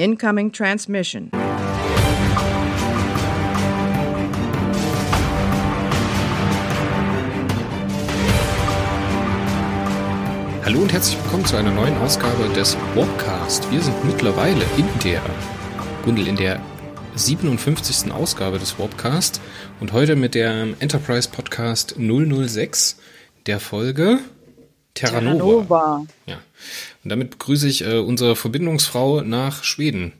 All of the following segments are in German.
Incoming transmission. Hallo und herzlich willkommen zu einer neuen Ausgabe des Warpcast. Wir sind mittlerweile in der Gundel in der 57. Ausgabe des Warpcast und heute mit der Enterprise Podcast 006 der Folge Terranova. Terranova. Ja. Und damit begrüße ich äh, unsere Verbindungsfrau nach Schweden.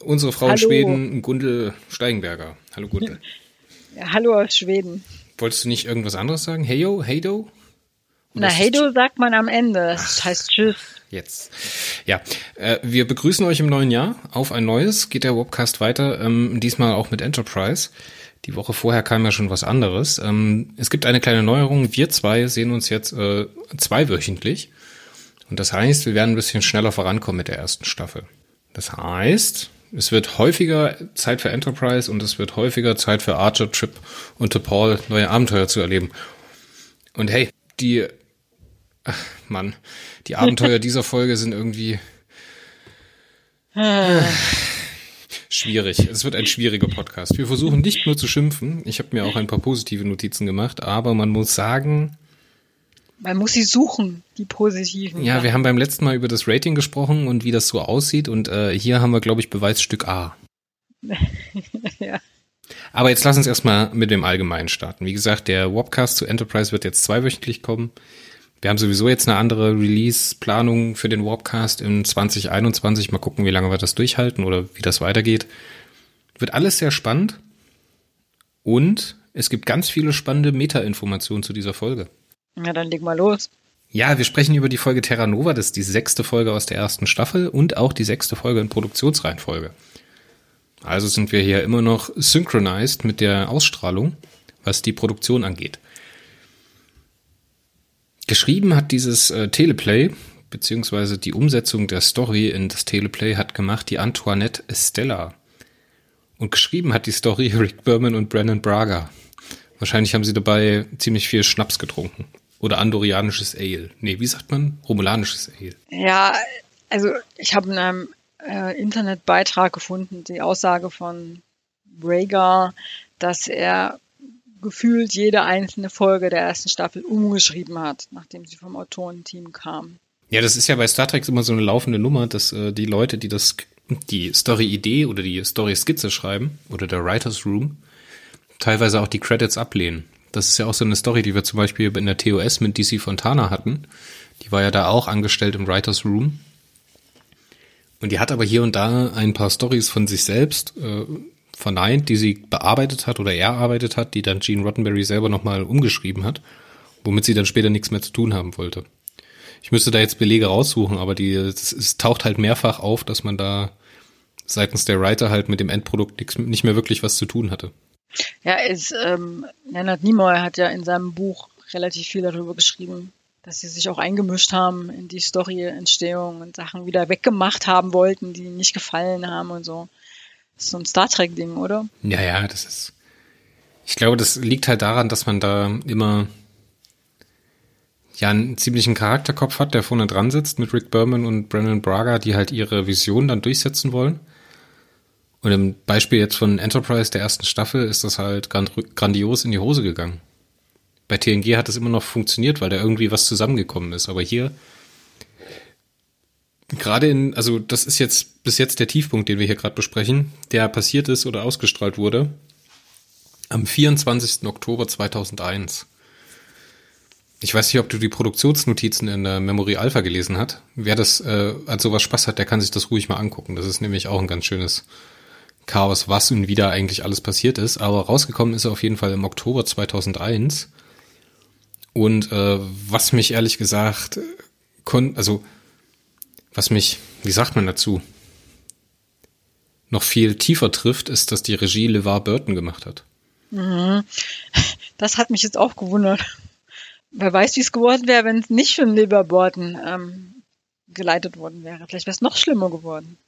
Unsere Frau in Hallo. Schweden, Gundel Steigenberger. Hallo Gundel. Ja, hallo aus Schweden. Wolltest du nicht irgendwas anderes sagen? Heyo, Heydo? Na, ist hey es- du sagt man am Ende. Das heißt Tschüss. Jetzt. Ja, äh, wir begrüßen euch im neuen Jahr auf ein neues. Geht der Webcast weiter, ähm, diesmal auch mit Enterprise. Die Woche vorher kam ja schon was anderes. Ähm, es gibt eine kleine Neuerung. Wir zwei sehen uns jetzt äh, zweiwöchentlich. Und das heißt, wir werden ein bisschen schneller vorankommen mit der ersten Staffel. Das heißt, es wird häufiger Zeit für Enterprise und es wird häufiger Zeit für Archer, Trip und Paul neue Abenteuer zu erleben. Und hey, die Ach, Mann, die Abenteuer dieser Folge sind irgendwie schwierig. Es wird ein schwieriger Podcast. Wir versuchen nicht nur zu schimpfen. Ich habe mir auch ein paar positive Notizen gemacht, aber man muss sagen, Man muss sie suchen, die positiven. ja, wir haben beim letzten Mal über das Rating gesprochen und wie das so aussieht und äh, hier haben wir, glaube ich, Beweisstück A. ja. Aber jetzt lass uns erstmal mit dem Allgemeinen starten. Wie gesagt, der Webcast zu Enterprise wird jetzt zweiwöchentlich kommen. Wir haben sowieso jetzt eine andere Release-Planung für den Warpcast in 2021. Mal gucken, wie lange wir das durchhalten oder wie das weitergeht. Wird alles sehr spannend. Und es gibt ganz viele spannende Meta-Informationen zu dieser Folge. Ja, dann leg mal los. Ja, wir sprechen über die Folge Terra Nova. Das ist die sechste Folge aus der ersten Staffel und auch die sechste Folge in Produktionsreihenfolge. Also sind wir hier immer noch synchronized mit der Ausstrahlung, was die Produktion angeht. Geschrieben hat dieses äh, Teleplay, beziehungsweise die Umsetzung der Story in das Teleplay hat gemacht die Antoinette Estella. Und geschrieben hat die Story Rick Berman und Brandon Braga. Wahrscheinlich haben sie dabei ziemlich viel Schnaps getrunken. Oder andorianisches Ale. Nee, wie sagt man? Romulanisches Ale. Ja, also ich habe in einem äh, Internetbeitrag gefunden, die Aussage von Rhaegar, dass er gefühlt jede einzelne Folge der ersten Staffel umgeschrieben hat, nachdem sie vom Autorenteam kam. Ja, das ist ja bei Star Trek immer so eine laufende Nummer, dass äh, die Leute, die das, die Story-Idee oder die Story-Skizze schreiben, oder der Writers Room, teilweise auch die Credits ablehnen. Das ist ja auch so eine Story, die wir zum Beispiel in der TOS mit DC Fontana hatten. Die war ja da auch angestellt im Writers Room. Und die hat aber hier und da ein paar Stories von sich selbst äh, verneint, die sie bearbeitet hat oder erarbeitet hat, die dann Gene Roddenberry selber nochmal umgeschrieben hat, womit sie dann später nichts mehr zu tun haben wollte. Ich müsste da jetzt Belege raussuchen, aber die, es, taucht halt mehrfach auf, dass man da seitens der Writer halt mit dem Endprodukt nix, nicht mehr wirklich was zu tun hatte. Ja, es, ähm, Leonard Nimoy hat ja in seinem Buch relativ viel darüber geschrieben, dass sie sich auch eingemischt haben in die Story-Entstehung und Sachen wieder weggemacht haben wollten, die ihnen nicht gefallen haben und so. Das ist so ein Star Trek-Ding, oder? Ja, ja, das ist. Ich glaube, das liegt halt daran, dass man da immer ja einen ziemlichen Charakterkopf hat, der vorne dran sitzt mit Rick Berman und Brandon Braga, die halt ihre Vision dann durchsetzen wollen. Und im Beispiel jetzt von Enterprise der ersten Staffel ist das halt grand, grandios in die Hose gegangen. Bei TNG hat es immer noch funktioniert, weil da irgendwie was zusammengekommen ist. Aber hier, gerade in, also das ist jetzt bis jetzt der Tiefpunkt, den wir hier gerade besprechen, der passiert ist oder ausgestrahlt wurde am 24. Oktober 2001. Ich weiß nicht, ob du die Produktionsnotizen in der Memory Alpha gelesen hast. Wer das äh, an sowas Spaß hat, der kann sich das ruhig mal angucken. Das ist nämlich auch ein ganz schönes Chaos, was und wie da eigentlich alles passiert ist. Aber rausgekommen ist er auf jeden Fall im Oktober 2001. Und äh, was mich ehrlich gesagt, kon also was mich, wie sagt man dazu, noch viel tiefer trifft, ist, dass die Regie LeVar Burton gemacht hat. Das hat mich jetzt auch gewundert. Wer weiß, wie es geworden wäre, wenn es nicht von Leberborten ähm, geleitet worden wäre. Vielleicht wäre es noch schlimmer geworden.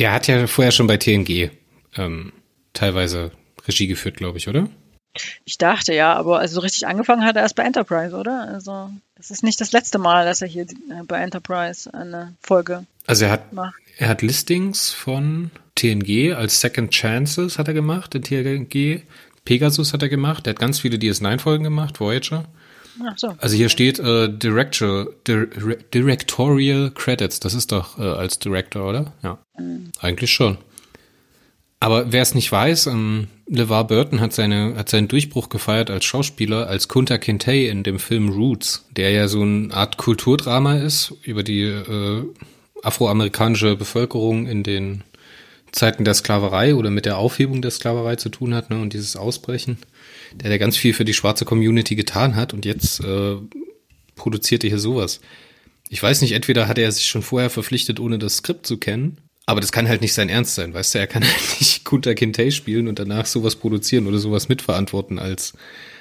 Der hat ja vorher schon bei TNG ähm, teilweise Regie geführt, glaube ich, oder? Ich dachte ja, aber also so richtig angefangen hat er erst bei Enterprise, oder? Also das ist nicht das letzte Mal, dass er hier äh, bei Enterprise eine Folge Also er hat, macht. er hat Listings von TNG als Second Chances hat er gemacht, in TNG. Pegasus hat er gemacht, er hat ganz viele DS9-Folgen gemacht, Voyager. Ach so. Also hier steht äh, Director, Dir Directorial Credits, das ist doch äh, als Director, oder? Ja. Eigentlich schon. Aber wer es nicht weiß, ähm, LeVar Burton hat, seine, hat seinen Durchbruch gefeiert als Schauspieler, als Kunta Kinte in dem Film Roots, der ja so eine Art Kulturdrama ist über die äh, afroamerikanische Bevölkerung in den Zeiten der Sklaverei oder mit der Aufhebung der Sklaverei zu tun hat ne, und dieses Ausbrechen, der der ganz viel für die schwarze Community getan hat und jetzt äh, produziert er hier sowas. Ich weiß nicht, entweder hat er sich schon vorher verpflichtet, ohne das Skript zu kennen, aber das kann halt nicht sein Ernst sein, weißt du, er kann halt nicht Kunta Kinte spielen und danach sowas produzieren oder sowas mitverantworten als,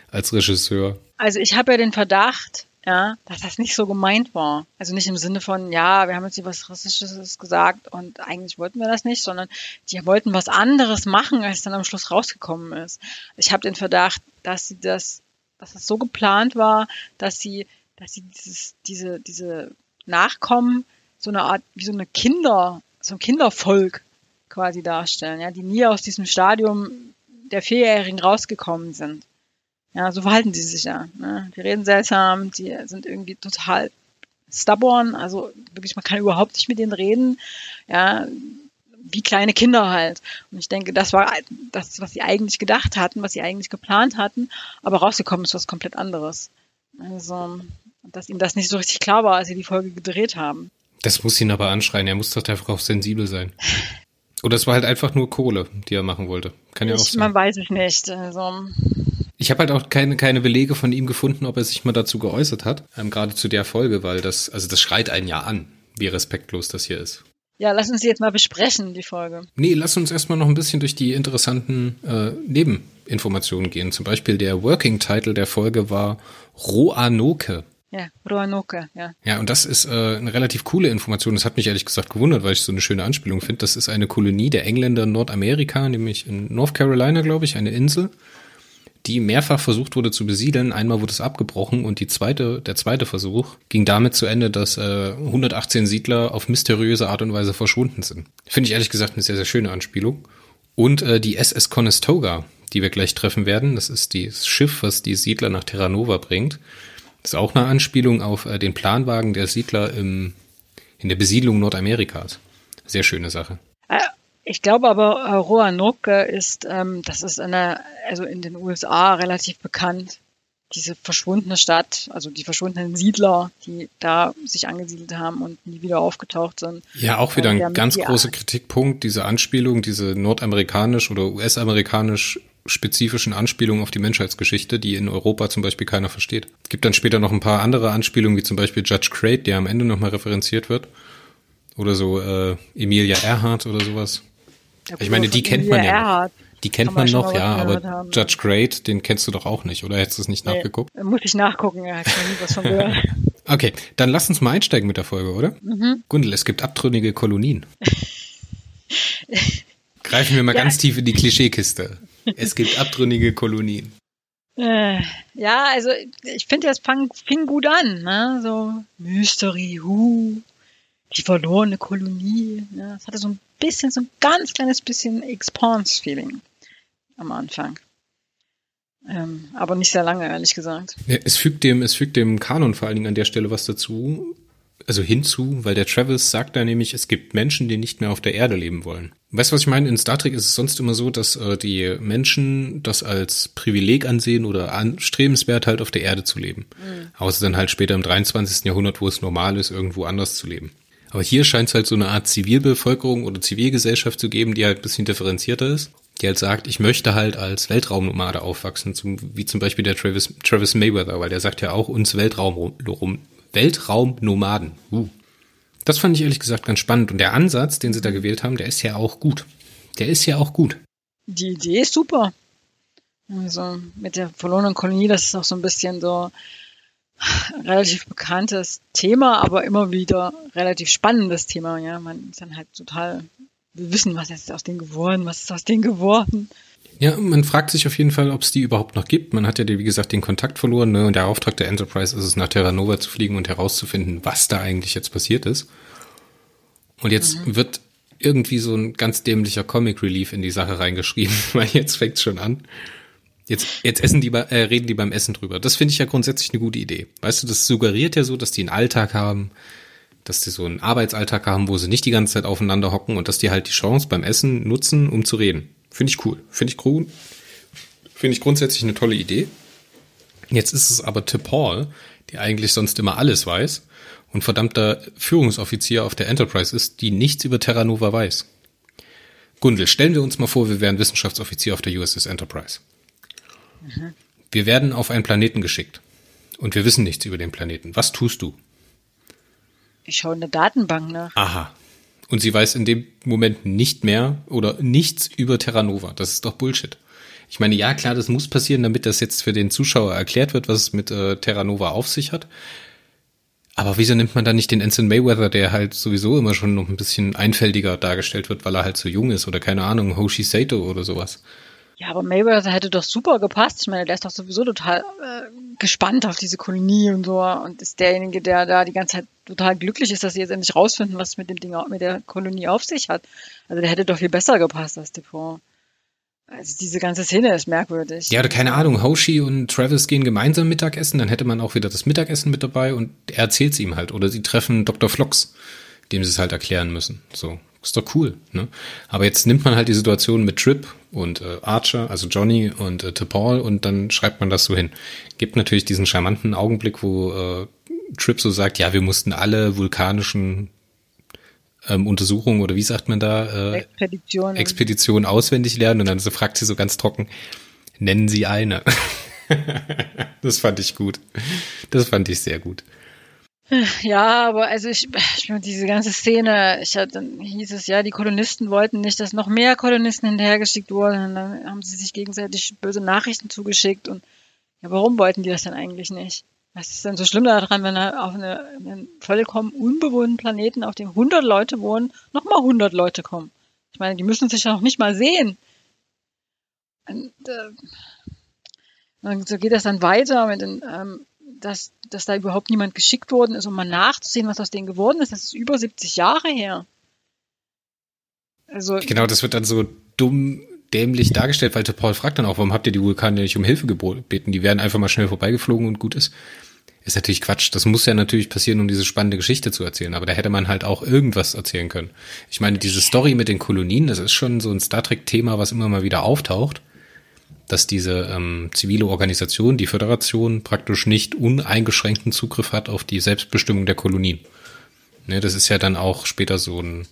als Regisseur. Also ich habe ja den Verdacht, ja, dass das nicht so gemeint war. Also nicht im Sinne von, ja, wir haben jetzt hier was Rassistisches gesagt und eigentlich wollten wir das nicht, sondern die wollten was anderes machen, als dann am Schluss rausgekommen ist. Ich habe den Verdacht, dass sie das, dass es so geplant war, dass sie, dass sie dieses, diese, diese Nachkommen so eine Art, wie so eine Kinder, so ein Kindervolk quasi darstellen, ja, die nie aus diesem Stadium der Vierjährigen rausgekommen sind. Ja, so verhalten sie sich ja. Ne? Die reden seltsam, die sind irgendwie total stubborn, also wirklich, man kann überhaupt nicht mit denen reden. Ja, wie kleine Kinder halt. Und ich denke, das war das, was sie eigentlich gedacht hatten, was sie eigentlich geplant hatten, aber rausgekommen ist was komplett anderes. Also, dass ihnen das nicht so richtig klar war, als sie die Folge gedreht haben. Das muss ihn aber anschreien, er muss doch auch sensibel sein. Oder es war halt einfach nur Kohle, die er machen wollte. Kann ja ich, auch sein. Man weiß es nicht. Also, Ich habe halt auch keine, keine Belege von ihm gefunden, ob er sich mal dazu geäußert hat, ähm, gerade zu der Folge, weil das, also das schreit einen ja an, wie respektlos das hier ist. ja, lass uns jetzt mal besprechen, die Folge. Nee, lass uns erstmal noch ein bisschen durch die interessanten äh, Nebeninformationen gehen. Zum Beispiel der Working Title der Folge war Roanoke. Ja, Roanoke, ja. Ja, und das ist äh, eine relativ coole Information. Das hat mich ehrlich gesagt gewundert, weil ich so eine schöne Anspielung finde. Das ist eine Kolonie der Engländer in Nordamerika, nämlich in North Carolina, glaube ich, eine Insel, die mehrfach versucht wurde zu besiedeln. Einmal wurde es abgebrochen und die zweite, der zweite Versuch ging damit zu Ende, dass äh, 118 Siedler auf mysteriöse Art und Weise verschwunden sind. Finde ich ehrlich gesagt eine sehr, sehr schöne Anspielung. Und äh, die SS Conestoga, die wir gleich treffen werden, das ist das Schiff, was die Siedler nach Terra Nova bringt. Das ist auch eine Anspielung auf äh, den Planwagen der Siedler im, in der Besiedlung Nordamerikas. Sehr schöne Sache. Ich glaube aber, äh, Roanoke ist, ähm, das ist in der, also in den USA relativ bekannt. Diese verschwundene Stadt, also die verschwundenen Siedler, die da sich angesiedelt haben und nie wieder aufgetaucht sind. Ja, auch wieder ein ganz großer Kritikpunkt, diese Anspielung, diese nordamerikanisch oder US-amerikanisch spezifischen Anspielungen auf die Menschheitsgeschichte, die in Europa zum Beispiel keiner versteht. Es gibt dann später noch ein paar andere Anspielungen, wie zum Beispiel Judge Crate, der am Ende nochmal referenziert wird. Oder so äh, Emilia Earhart oder sowas. Ich meine, die kennt man ja. Earhart. Die kennt man noch, ja, aber haben. Judge Great, den kennst du doch auch nicht, oder hättest du es nicht Nee, nachgeguckt? Muss ich nachgucken, ja, ich nie was von gehört. Okay, dann lass uns mal einsteigen mit der Folge, oder? Mhm. Gundel, es gibt abtrünnige Kolonien. Greifen wir mal Ja. ganz tief in die Klischeekiste. Es gibt abtrünnige Kolonien. Äh, ja, also ich finde, das fing gut an, ne? So Mystery, Who, die verlorene Kolonie. Ne? Es hatte so ein bisschen, so ein ganz kleines bisschen Expanse-Feeling am Anfang. Ähm, aber nicht sehr lange, ehrlich gesagt. Ja, es fügt dem, es fügt dem Kanon vor allen Dingen an der Stelle was dazu, also hinzu, weil der Travis sagt da nämlich, es gibt Menschen, die nicht mehr auf der Erde leben wollen. Weißt du, was ich meine? In Star Trek ist es sonst immer so, dass äh, die Menschen das als Privileg ansehen oder anstrebenswert halt auf der Erde zu leben. Außer dann halt später im 23. Jahrhundert, wo es normal ist, irgendwo anders zu leben. Aber hier scheint es halt so eine Art Zivilbevölkerung oder Zivilgesellschaft zu geben, die halt ein bisschen differenzierter ist. Die halt sagt, ich möchte halt als Weltraumnomade aufwachsen, zum, wie zum Beispiel der Travis, Travis Mayweather, weil der sagt ja auch uns Weltraum, Weltraumnomaden. Uh. Das fand ich ehrlich gesagt ganz spannend. Und der Ansatz, den sie da gewählt haben, der ist ja auch gut. Der ist ja auch gut. Die Idee ist super. Also mit der verlorenen Kolonie, das ist auch so ein bisschen so relativ bekanntes Thema, aber immer wieder relativ spannendes Thema. Ja, man ist dann halt total, wir wissen, was ist aus denen geworden, was ist aus denen geworden. Ja, man fragt sich auf jeden Fall, ob es die überhaupt noch gibt. Man hat ja, wie gesagt, den Kontakt verloren. Ne? Und der Auftrag der Enterprise ist es, nach Terra Nova zu fliegen und herauszufinden, was da eigentlich jetzt passiert ist. Und jetzt mhm. wird irgendwie so ein ganz dämlicher Comic Relief in die Sache reingeschrieben, weil jetzt fängt's schon an. Jetzt, jetzt essen die, äh, reden die beim Essen drüber. Das finde ich ja grundsätzlich eine gute Idee. Weißt du, das suggeriert ja so, dass die einen Alltag haben, dass die so einen Arbeitsalltag haben, wo sie nicht die ganze Zeit aufeinander hocken und dass die halt die Chance beim Essen nutzen, um zu reden. Finde ich cool. Finde ich cool. Finde ich grundsätzlich eine tolle Idee. Jetzt ist es aber Tip Hall, die eigentlich sonst immer alles weiß und verdammter Führungsoffizier auf der Enterprise ist, die nichts über Terra Nova weiß. Gundel, stellen wir uns mal vor, wir wären Wissenschaftsoffizier auf der USS Enterprise. Mhm. Wir werden auf einen Planeten geschickt und wir wissen nichts über den Planeten. Was tust du? Ich schaue in der Datenbank nach. Aha. Und sie weiß in dem Moment nicht mehr oder nichts über Terra Nova. Das ist doch Bullshit. Ich meine, ja, klar, das muss passieren, damit das jetzt für den Zuschauer erklärt wird, was es mit äh, Terra Nova auf sich hat. Aber wieso nimmt man dann nicht den Ensign Mayweather, der halt sowieso immer schon noch ein bisschen einfältiger dargestellt wird, weil er halt so jung ist oder keine Ahnung, Hoshi Sato oder sowas? Ja, aber Mayweather hätte doch super gepasst. Ich meine, der ist doch sowieso total äh, gespannt auf diese Kolonie und so und ist derjenige, der da die ganze Zeit total glücklich ist, dass sie jetzt endlich rausfinden, was mit dem Ding mit der Kolonie auf sich hat. Also der hätte doch viel besser gepasst als Depot. Also diese ganze Szene ist merkwürdig. Ja, keine Ahnung, Hoshi und Travis gehen gemeinsam Mittagessen, dann hätte man auch wieder das Mittagessen mit dabei und er erzählt es ihm halt. Oder sie treffen Dr. Flox, dem sie es halt erklären müssen. So, ist doch cool, ne? Aber jetzt nimmt man halt die Situation mit Trip und äh, Archer, also Johnny und äh, Paul und dann schreibt man das so hin. Gibt natürlich diesen charmanten Augenblick, wo äh, Trip so sagt, ja, wir mussten alle vulkanischen ähm, Untersuchungen oder wie sagt man da? Äh, Expeditionen. Expeditionen auswendig lernen und dann so fragt sie so ganz trocken, nennen Sie eine. das fand ich gut. Das fand ich sehr gut. Ja, aber also ich, ich diese ganze Szene, ich hatte, dann hieß es ja, die Kolonisten wollten nicht, dass noch mehr Kolonisten hinterhergeschickt wurden. Und dann haben sie sich gegenseitig böse Nachrichten zugeschickt. Und ja, warum wollten die das denn eigentlich nicht? Was ist denn so schlimm daran, wenn auf eine, einen vollkommen unbewohnten Planeten, auf dem 100 Leute wohnen, nochmal 100 Leute kommen? Ich meine, die müssen sich ja noch nicht mal sehen. Und, äh, und so geht das dann weiter mit den, ähm, dass, dass da überhaupt niemand geschickt worden ist, um mal nachzusehen, was aus denen geworden ist. Das ist über 70 Jahre her. Also, genau, das wird dann so dumm dämlich dargestellt, weil Paul fragt dann auch, warum habt ihr die Vulkane nicht um Hilfe gebeten? Die werden einfach mal schnell vorbeigeflogen und gut ist. Ist natürlich Quatsch. Das muss ja natürlich passieren, um diese spannende Geschichte zu erzählen. Aber da hätte man halt auch irgendwas erzählen können. Ich meine, diese Story mit den Kolonien, das ist schon so ein Star Trek-Thema, was immer mal wieder auftaucht. Dass diese ähm, zivile Organisation, die Föderation, praktisch nicht uneingeschränkten Zugriff hat auf die Selbstbestimmung der Kolonien. Ne, das ist ja dann auch später so ein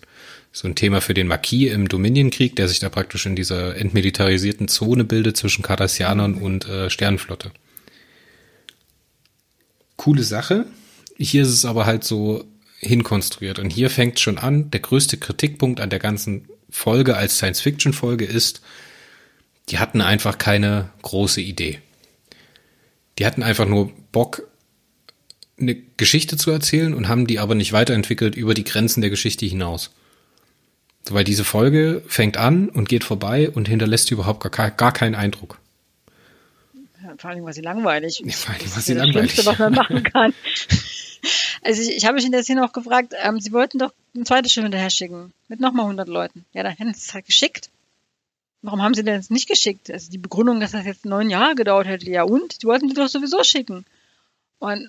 so ein Thema für den Marquis im Dominionkrieg, der sich da praktisch in dieser entmilitarisierten Zone bildet zwischen Cardassianern und äh, Sternenflotte. Coole Sache. Hier ist es aber halt so hinkonstruiert. Und hier fängt schon an, der größte Kritikpunkt an der ganzen Folge als Science-Fiction-Folge ist, die hatten einfach keine große Idee. Die hatten einfach nur Bock, eine Geschichte zu erzählen und haben die aber nicht weiterentwickelt über die Grenzen der Geschichte hinaus. Weil diese Folge fängt an und geht vorbei und hinterlässt überhaupt gar, gar keinen Eindruck. Ja, vor allem war sie langweilig. Ja, vor allem war sie das langweilig. Schlimmste, was man machen kann. Also ich, ich habe mich in der Szene auch gefragt, ähm, sie wollten doch ein zweites Schiff hinterher schicken. Mit nochmal 100 Leuten. Ja, dann hätten sie es halt geschickt. Warum haben sie denn es nicht geschickt? Also die Begründung, dass das jetzt neun Jahre gedauert hätte, ja und? Die wollten die doch sowieso schicken. Und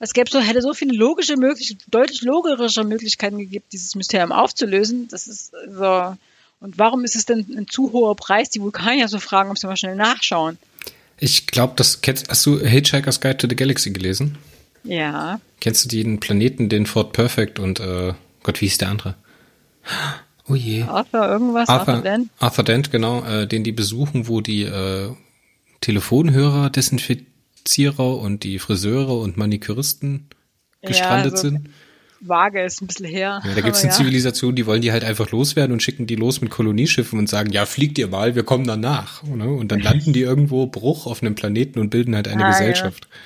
es gäbe so, hätte so viele logische Möglichkeiten, deutlich logische Möglichkeiten gegeben, dieses Mysterium aufzulösen. Das ist so. Und warum ist es denn ein zu hoher Preis? Die Vulkanier so fragen, ob sie mal schnell nachschauen. Ich glaube, das kennst, hast du Hitchhiker's Guide to the Galaxy gelesen? Ja. Kennst du den Planeten, den Fort Perfect und, äh, Gott, wie hieß der andere? Oh je. Arthur irgendwas, Arthur, Arthur Dent. Arthur Dent, genau, äh, den die besuchen, wo die äh, Telefonhörer desinfizieren Zierer und die Friseure und Maniküristen gestrandet ja, also sind. Vage ist ein bisschen her. Ja, da gibt es eine ja. Zivilisation, die wollen die halt einfach loswerden und schicken die los mit Kolonieschiffen und sagen, ja, fliegt ihr mal, wir kommen danach. Ne? Und dann landen die irgendwo Bruch auf einem Planeten und bilden halt eine ah, Gesellschaft. Ja.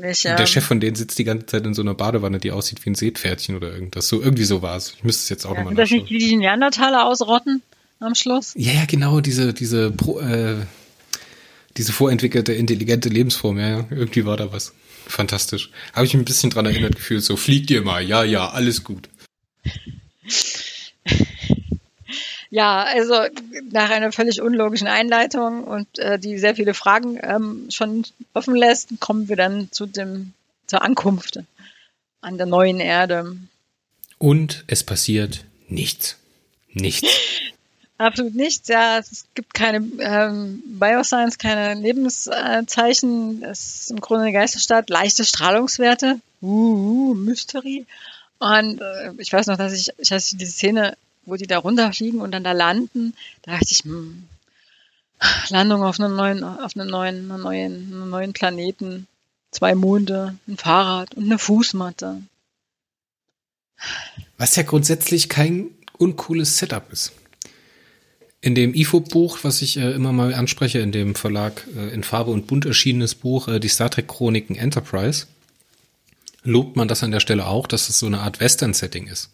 Mich, ja. Der Chef von denen sitzt die ganze Zeit in so einer Badewanne, die aussieht wie ein Seepferdchen oder irgendwas. So irgendwie so war es. Ich müsste es jetzt auch ja, nochmal nachschauen. das nicht wie die Neandertaler ausrotten am Schluss? Ja, ja, genau, diese, diese äh, diese vorentwickelte, intelligente Lebensform, ja, ja, irgendwie war da was. Fantastisch. Habe ich mich ein bisschen dran erinnert gefühlt, so fliegt ihr mal, ja, ja, alles gut. Ja, also nach einer völlig unlogischen Einleitung und äh, die sehr viele Fragen ähm, schon offen lässt, kommen wir dann zu dem zur Ankunft an der neuen Erde. Und es passiert nichts. Nichts. Absolut nichts, ja. Es gibt keine ähm, Bioscience, keine Lebenszeichen. Es ist im Grunde eine Geisterstadt. Leichte Strahlungswerte. Uh, uh Mystery. Und äh, ich weiß noch, dass ich, ich hatte diese Szene, wo die da runterfliegen und dann da landen. Da dachte ich, hm, Landung auf einem neuen, auf einem neuen, einem neuen, einem neuen Planeten. Zwei Monde, ein Fahrrad und eine Fußmatte. Was ja grundsätzlich kein uncooles Setup ist. In dem IFO-Buch, was ich äh, immer mal anspreche, in dem Verlag äh, in Farbe und Bunt erschienenes Buch, äh, die Star Trek Chroniken Enterprise, lobt man das an der Stelle auch, dass es so eine Art Western-Setting ist.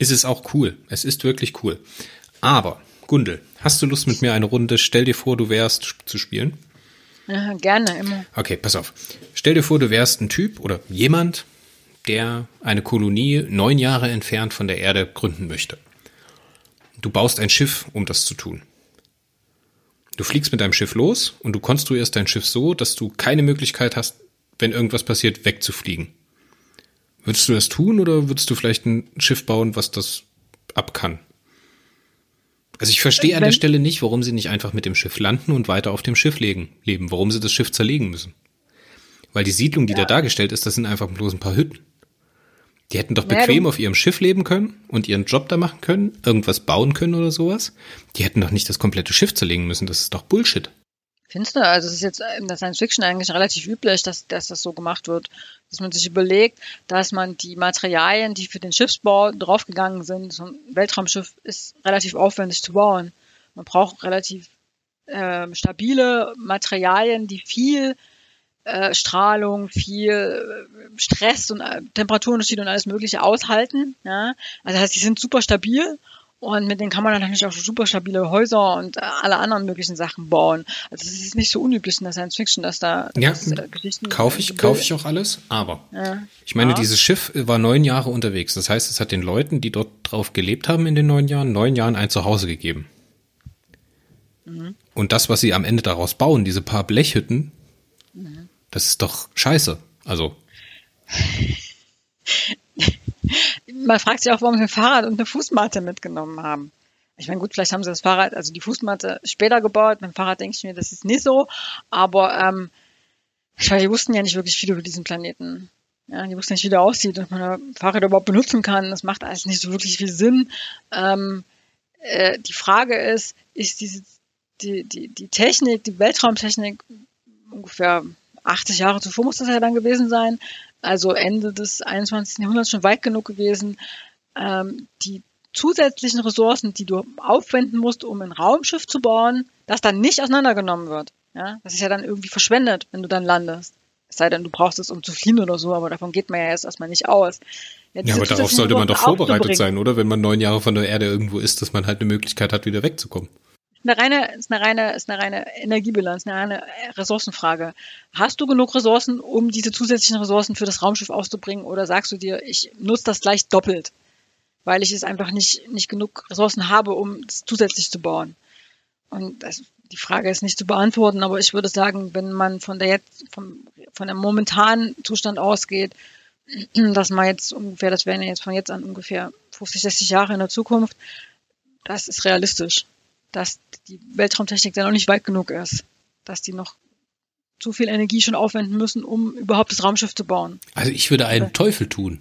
Ist es auch cool. Es ist wirklich cool. Aber, Gundel, hast du Lust mit mir eine Runde Stell dir vor, du wärst zu spielen? Ja, gerne, immer. Okay, pass auf. Stell dir vor, du wärst ein Typ oder jemand, der eine Kolonie neun Jahre entfernt von der Erde gründen möchte. Du baust ein Schiff, um das zu tun. Du fliegst mit deinem Schiff los und du konstruierst dein Schiff so, dass du keine Möglichkeit hast, wenn irgendwas passiert, wegzufliegen. Würdest du das tun oder würdest du vielleicht ein Schiff bauen, was das ab kann? Also ich verstehe an der Stelle nicht, warum sie nicht einfach mit dem Schiff landen und weiter auf dem Schiff legen, leben, warum sie das Schiff zerlegen müssen. Weil die Siedlung, die ja. da dargestellt ist, das sind einfach bloß ein paar Hütten. Die hätten doch bequem ja, auf ihrem Schiff leben können und ihren Job da machen können, irgendwas bauen können oder sowas. Die hätten doch nicht das komplette Schiff zerlegen müssen. Das ist doch Bullshit. Findest du? Also es ist jetzt in der Science Fiction eigentlich relativ üblich, dass, dass das so gemacht wird. Dass man sich überlegt, dass man die Materialien, die für den Schiffsbau draufgegangen sind, so ein Weltraumschiff ist relativ aufwendig zu bauen. Man braucht relativ äh, stabile Materialien, die viel äh, Strahlung, viel äh, Stress und äh, Temperaturunterschiede und alles Mögliche aushalten. Ja? Also das heißt, die sind super stabil und mit denen kann man dann natürlich auch super stabile Häuser und äh, alle anderen möglichen Sachen bauen. Also es ist nicht so unüblich in der Science Fiction, dass da ja, dass, äh, Geschichten kaufe ich kaufe ich auch alles, aber ja. ich meine, ja. dieses Schiff war neun Jahre unterwegs. Das heißt, es hat den Leuten, die dort drauf gelebt haben in den neun Jahren, neun Jahren ein Zuhause gegeben. Mhm. Und das, was sie am Ende daraus bauen, diese paar Blechhütten, mhm. Das ist doch scheiße. Also. Man fragt sich auch, warum sie ein Fahrrad und eine Fußmatte mitgenommen haben. Ich meine, gut, vielleicht haben sie das Fahrrad, also die Fußmatte später gebaut. Mit dem Fahrrad denke ich mir, das ist nicht so. Aber ähm, ich meine, die wussten ja nicht wirklich viel über diesen Planeten. Ja, die wussten nicht, wie der aussieht und man Fahrrad überhaupt benutzen kann. Das macht alles nicht so wirklich viel Sinn. Ähm, äh, die Frage ist, ist diese, die, die, die Technik, die Weltraumtechnik ungefähr 80 Jahre zuvor muss das ja dann gewesen sein, also Ende des 21. Jahrhunderts schon weit genug gewesen, ähm, die zusätzlichen Ressourcen, die du aufwenden musst, um ein Raumschiff zu bauen, das dann nicht auseinandergenommen wird. Ja, das ist ja dann irgendwie verschwendet, wenn du dann landest. Es sei denn, du brauchst es, um zu fliehen oder so, aber davon geht man ja jetzt erstmal nicht aus. Ja, ja aber darauf sollte man doch vorbereitet sein, oder? Wenn man neun Jahre von der Erde irgendwo ist, dass man halt eine Möglichkeit hat, wieder wegzukommen eine reine, ist eine reine, ist eine reine Energiebilanz, eine reine Ressourcenfrage. Hast du genug Ressourcen, um diese zusätzlichen Ressourcen für das Raumschiff auszubringen, oder sagst du dir, ich nutze das gleich doppelt, weil ich es einfach nicht, nicht genug Ressourcen habe, um es zusätzlich zu bauen? Und das, die Frage ist nicht zu beantworten, aber ich würde sagen, wenn man von der jetzt, vom, von dem momentanen Zustand ausgeht, dass man jetzt ungefähr, das wären ja jetzt von jetzt an ungefähr 50, 60 Jahre in der Zukunft, das ist realistisch dass die Weltraumtechnik da noch nicht weit genug ist, dass die noch zu viel Energie schon aufwenden müssen, um überhaupt das Raumschiff zu bauen. Also ich würde einen Teufel tun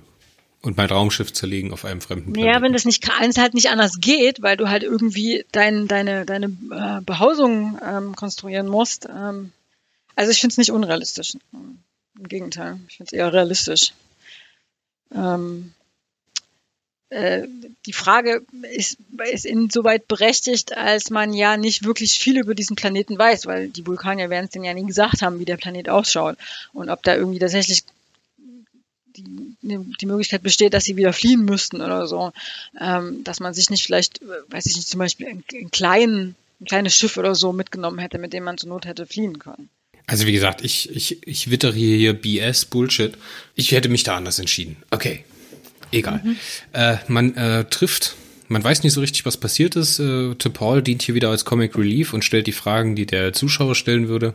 und mein Raumschiff zerlegen auf einem fremden Planeten. Ja, wenn das nicht wenn es halt nicht anders geht, weil du halt irgendwie dein, deine deine äh, Behausung ähm, konstruieren musst. Ähm, also ich finde es nicht unrealistisch. Im Gegenteil, ich finde es eher realistisch. Ähm, äh, die Frage ist, ist insoweit berechtigt, als man ja nicht wirklich viel über diesen Planeten weiß, weil die Vulkanier werden es denn ja nie gesagt haben, wie der Planet ausschaut und ob da irgendwie tatsächlich die, die Möglichkeit besteht, dass sie wieder fliehen müssten oder so, ähm, dass man sich nicht vielleicht, weiß ich nicht, zum Beispiel ein, ein, kleinen, ein kleines Schiff oder so mitgenommen hätte, mit dem man zur Not hätte fliehen können. Also wie gesagt, ich, ich, ich wittere hier BS, Bullshit. Ich hätte mich da anders entschieden. Okay, Egal. Mhm. Äh, man äh, trifft man weiß nicht so richtig, was passiert ist. Äh, Paul dient hier wieder als Comic Relief und stellt die Fragen, die der Zuschauer stellen würde.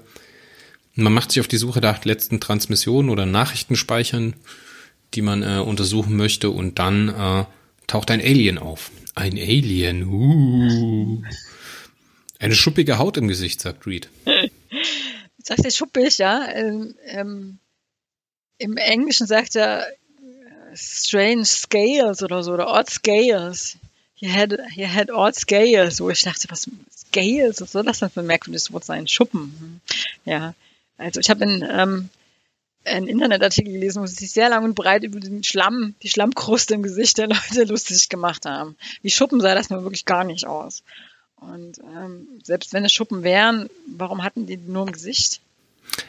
Man macht sich auf die Suche nach letzten Transmissionen oder Nachrichtenspeichern, die man äh, untersuchen möchte und dann äh, taucht ein Alien auf. Ein Alien. Uh. Eine schuppige Haut im Gesicht, sagt Reed. Sagt er schuppig, ja. Ähm, ähm, Im Englischen sagt er strange scales oder so, oder odd scales. He had, he had odd scales. Wo ich dachte, was Scales, was soll das denn für ein merkwürdiges Wort sein? Schuppen. Ja. Also ich habe einen, ähm, einen Internetartikel gelesen, wo sie sich sehr lang und breit über den Schlamm, die Schlammkruste im Gesicht der Leute lustig gemacht haben. Wie Schuppen sah das nur wirklich gar nicht aus. Und ähm, selbst wenn es Schuppen wären, warum hatten die nur im Gesicht?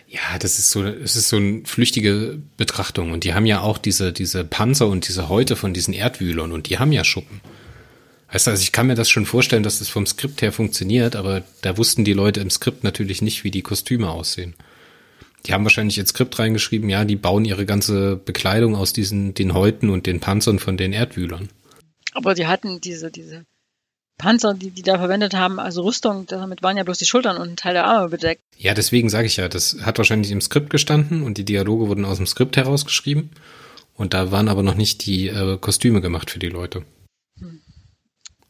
Ja, das ist so, es ist so eine flüchtige Betrachtung. Und die haben ja auch diese, diese Panzer und diese Häute von diesen Erdwühlern und die haben ja Schuppen. Heißt also, ich kann mir das schon vorstellen, dass das vom Skript her funktioniert, aber da wussten die Leute im Skript natürlich nicht, wie die Kostüme aussehen. Die haben wahrscheinlich ins Skript reingeschrieben, ja, die bauen ihre ganze Bekleidung aus diesen, den Häuten und den Panzern von den Erdwühlern. Aber die hatten diese, diese Panzer, die die da verwendet haben, also Rüstung, damit waren ja bloß die Schultern und ein Teil der Arme bedeckt. Ja, deswegen sage ich ja, das hat wahrscheinlich im Skript gestanden und die Dialoge wurden aus dem Skript herausgeschrieben. Und da waren aber noch nicht die äh, Kostüme gemacht für die Leute. Hm.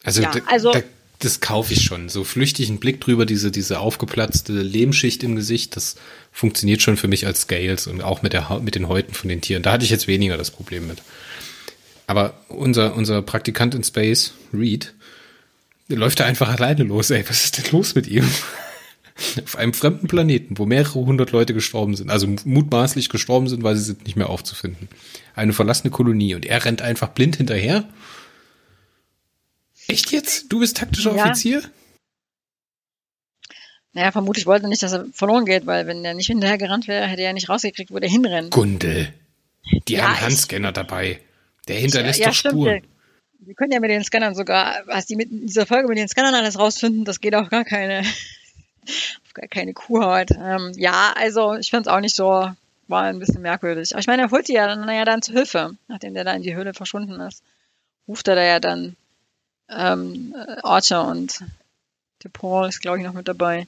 Also, ja, also da, das kaufe ich schon. So flüchtig ein Blick drüber, diese, diese aufgeplatzte Lehmschicht im Gesicht, das funktioniert schon für mich als Scales und auch mit, der, mit den Häuten von den Tieren. Da hatte ich jetzt weniger das Problem mit. Aber unser, unser Praktikant in Space, Reed, läuft da einfach alleine los, ey. Was ist denn los mit ihm? Auf einem fremden Planeten, wo mehrere hundert Leute gestorben sind, also mutmaßlich gestorben sind, weil sie sind nicht mehr aufzufinden. Eine verlassene Kolonie und er rennt einfach blind hinterher. Echt jetzt? Du bist taktischer ja. Offizier? Naja, vermutlich wollte er nicht, dass er verloren geht, weil wenn er nicht hinterher gerannt wäre, hätte er ja nicht rausgekriegt, wo der hinrennt. Gundel. Die ja, haben Handscanner dabei. Der hinterlässt ja, doch Spuren. Stimmt, wir können ja mit den Scannern sogar, was die mit dieser Folge mit den Scannern alles rausfinden, das geht auf gar keine, auf gar keine Kuhhaut. Ähm, ja, also ich finde es auch nicht so, war ein bisschen merkwürdig. Aber ich meine, er holt die ja dann, ja dann zur Hilfe, nachdem der da in die Höhle verschwunden ist. Ruft er da ja dann ähm, Archer und der Paul ist, glaube ich, noch mit dabei.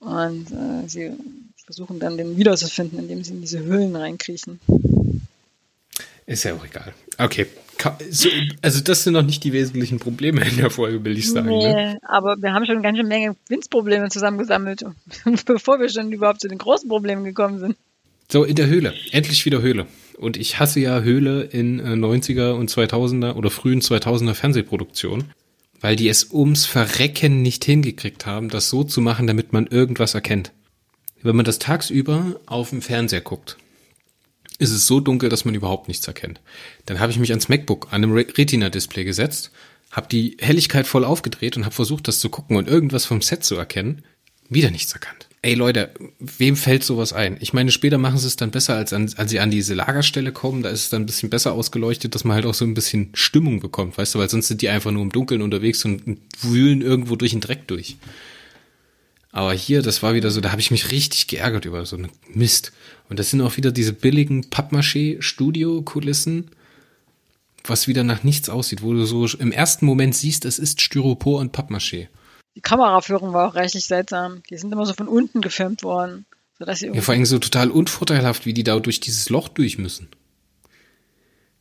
Und äh, sie versuchen dann den wiederzufinden, indem sie in diese Höhlen reinkriechen. Ist ja auch egal. Okay. Also das sind noch nicht die wesentlichen Probleme in der Folge, will ich sagen. Ne? Nee, ne? aber wir haben schon eine ganze Menge Winzprobleme zusammengesammelt, bevor wir schon überhaupt zu den großen Problemen gekommen sind. So, in der Höhle. Endlich wieder Höhle. Und ich hasse ja Höhle in 90er äh, und 2000er oder frühen 2000er Fernsehproduktionen, weil die es ums Verrecken nicht hingekriegt haben, das so zu machen, damit man irgendwas erkennt. Wenn man das tagsüber auf dem Fernseher guckt, ist es so dunkel, dass man überhaupt nichts erkennt. Dann habe ich mich ans MacBook an einem Retina-Display gesetzt, habe die Helligkeit voll aufgedreht und habe versucht, das zu gucken und irgendwas vom Set zu erkennen. Wieder nichts erkannt. Ey Leute, wem fällt sowas ein? Ich meine, später machen sie es dann besser, als, an, als sie an diese Lagerstelle kommen. Da ist es dann ein bisschen besser ausgeleuchtet, dass man halt auch so ein bisschen Stimmung bekommt, weißt du, weil sonst sind die einfach nur im Dunkeln unterwegs und wühlen irgendwo durch den Dreck durch. Aber hier, das war wieder so, da habe ich mich richtig geärgert über so einen Mist. Und das sind auch wieder diese billigen Pappmaché-Studio-Kulissen, was wieder nach nichts aussieht, wo du so im ersten Moment siehst, es ist Styropor und Pappmaché. Die Kameraführung war auch reichlich seltsam. Die sind immer so von unten gefilmt worden. Sodass sie ja, vor allem so total unvorteilhaft, wie die da durch dieses Loch durch müssen.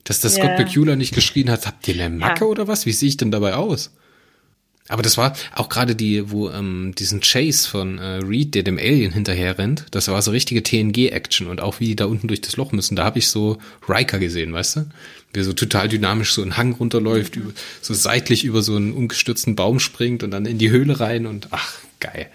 Dass das yeah. Scott Bakula nicht geschrien hat, habt ihr eine Macke ja. oder was? Wie sehe ich denn dabei aus? Aber das war auch gerade die, wo ähm, diesen Chase von äh, Reed, der dem Alien hinterher rennt, das war so richtige TNG-Action und auch wie die da unten durch das Loch müssen, da habe ich so Riker gesehen, weißt du? Wie er so total dynamisch so einen Hang runterläuft, mhm. so seitlich über so einen umgestürzten Baum springt und dann in die Höhle rein und ach, geil.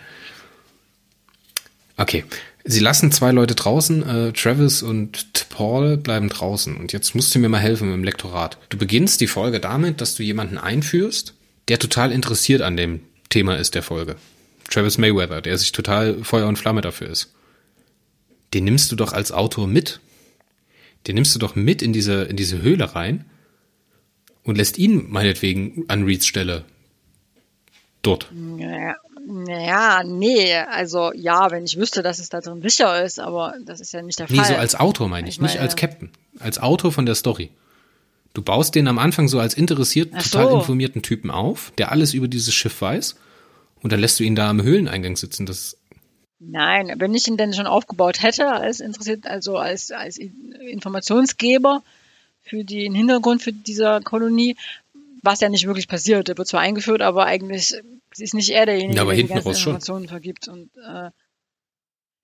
Okay, sie lassen zwei Leute draußen, äh, Travis und Paul bleiben draußen und jetzt musst du mir mal helfen mit dem Lektorat. Du beginnst die Folge damit, dass du jemanden einführst, der total interessiert an dem Thema ist der Folge. Travis Mayweather, der sich total Feuer und Flamme dafür ist. Den nimmst du doch als Autor mit. Den nimmst du doch mit in diese, in diese Höhle rein und lässt ihn meinetwegen an Reeds Stelle dort. Naja, naja, nee, also ja, wenn ich wüsste, dass es da drin sicher ist, aber das ist ja nicht der Fall. Nee, so als Autor meine ich, ich meine, nicht als Captain. Als Autor von der Story Du baust den am Anfang so als interessiert, Ach total so. informierten Typen auf, der alles über dieses Schiff weiß. Und dann lässt du ihn da am Höhleneingang sitzen. Das, Nein, wenn ich ihn denn schon aufgebaut hätte, als interessiert, also als, als Informationsgeber für den Hintergrund für dieser Kolonie, was ja nicht wirklich passiert. Er wird zwar eingeführt, aber eigentlich ist nicht er derjenige, Ja, aber der die ganzen raus schon. Informationen vergibt. Und äh,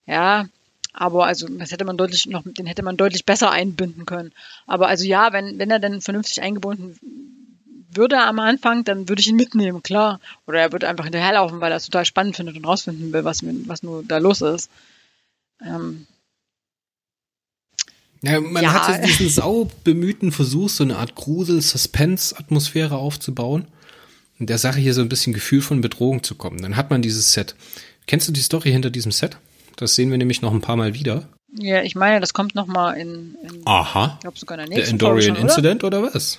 ja, aber also das hätte man deutlich noch, den hätte man deutlich besser einbinden können. Aber also ja, wenn, wenn er dann vernünftig eingebunden würde am Anfang, dann würde ich ihn mitnehmen, klar. Oder er würde einfach hinterherlaufen, weil er es total spannend findet und rausfinden will, was, was nur da los ist. Ähm, ja, man Ja. hatte diesen saubemühten Versuch, so eine Art Grusel-Suspense-Atmosphäre aufzubauen. Und der Sache hier so ein bisschen Gefühl von Bedrohung zu kommen. Dann hat man dieses Set. Kennst du die Story hinter diesem Set? Das sehen wir nämlich noch ein paar Mal wieder. ja, ich meine, das kommt nochmal in, in Aha. ich glaube sogar in der Der nächsten Folge Endorian? Incident oder was?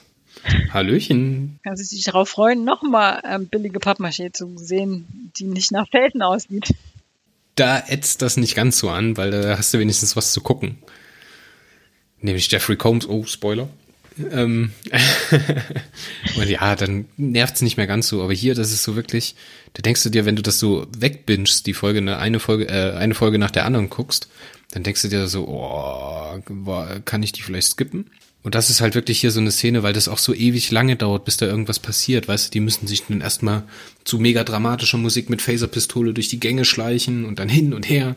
Hallöchen. Kann sie sich darauf freuen, nochmal ähm, billige Pappmaché zu sehen, die nicht nach Felsen aussieht. Da ätzt das nicht ganz so an, weil da hast du wenigstens was zu gucken. Nämlich Jeffrey Combs, oh, Spoiler. Ähm, und ja, dann nervt's nicht mehr ganz so. Aber hier, das ist so wirklich, da denkst du dir, wenn du das so wegbingst, die Folge, ne, eine Folge, äh, eine Folge nach der anderen guckst, dann denkst du dir so, oh, kann ich die vielleicht skippen? Und das ist halt wirklich hier so eine Szene, weil das auch so ewig lange dauert, bis da irgendwas passiert. Weißt du, die müssen sich dann erstmal zu mega dramatischer Musik mit Phaserpistole durch die Gänge schleichen und dann hin und her.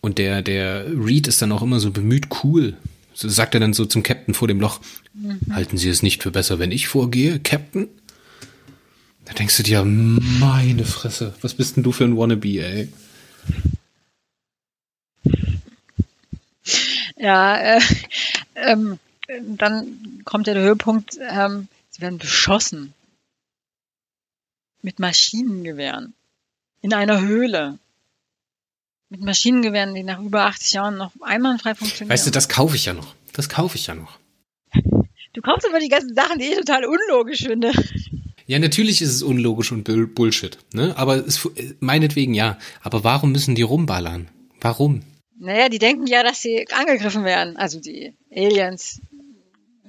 Und der, der Reed ist dann auch immer so bemüht cool. So sagt er dann so zum Captain vor dem Loch, halten Sie es nicht für besser, wenn ich vorgehe, Captain? Da denkst du dir, meine Fresse, was bist denn du für ein Wannabe, ey? Ja, äh, ähm, dann kommt ja der Höhepunkt, ähm, sie werden beschossen. Mit Maschinengewehren. In einer Höhle. Mit Maschinengewehren, die nach über 80 Jahren noch einwandfrei funktionieren. Weißt du, das kaufe ich ja noch. Das kaufe ich ja noch. du kaufst aber die ganzen Sachen, die ich total unlogisch finde. Ja, natürlich ist es unlogisch und Bull- Bullshit, ne? Aber es, meinetwegen ja. Aber warum müssen die rumballern? Warum? Naja, die denken ja, dass sie angegriffen werden. Also die Aliens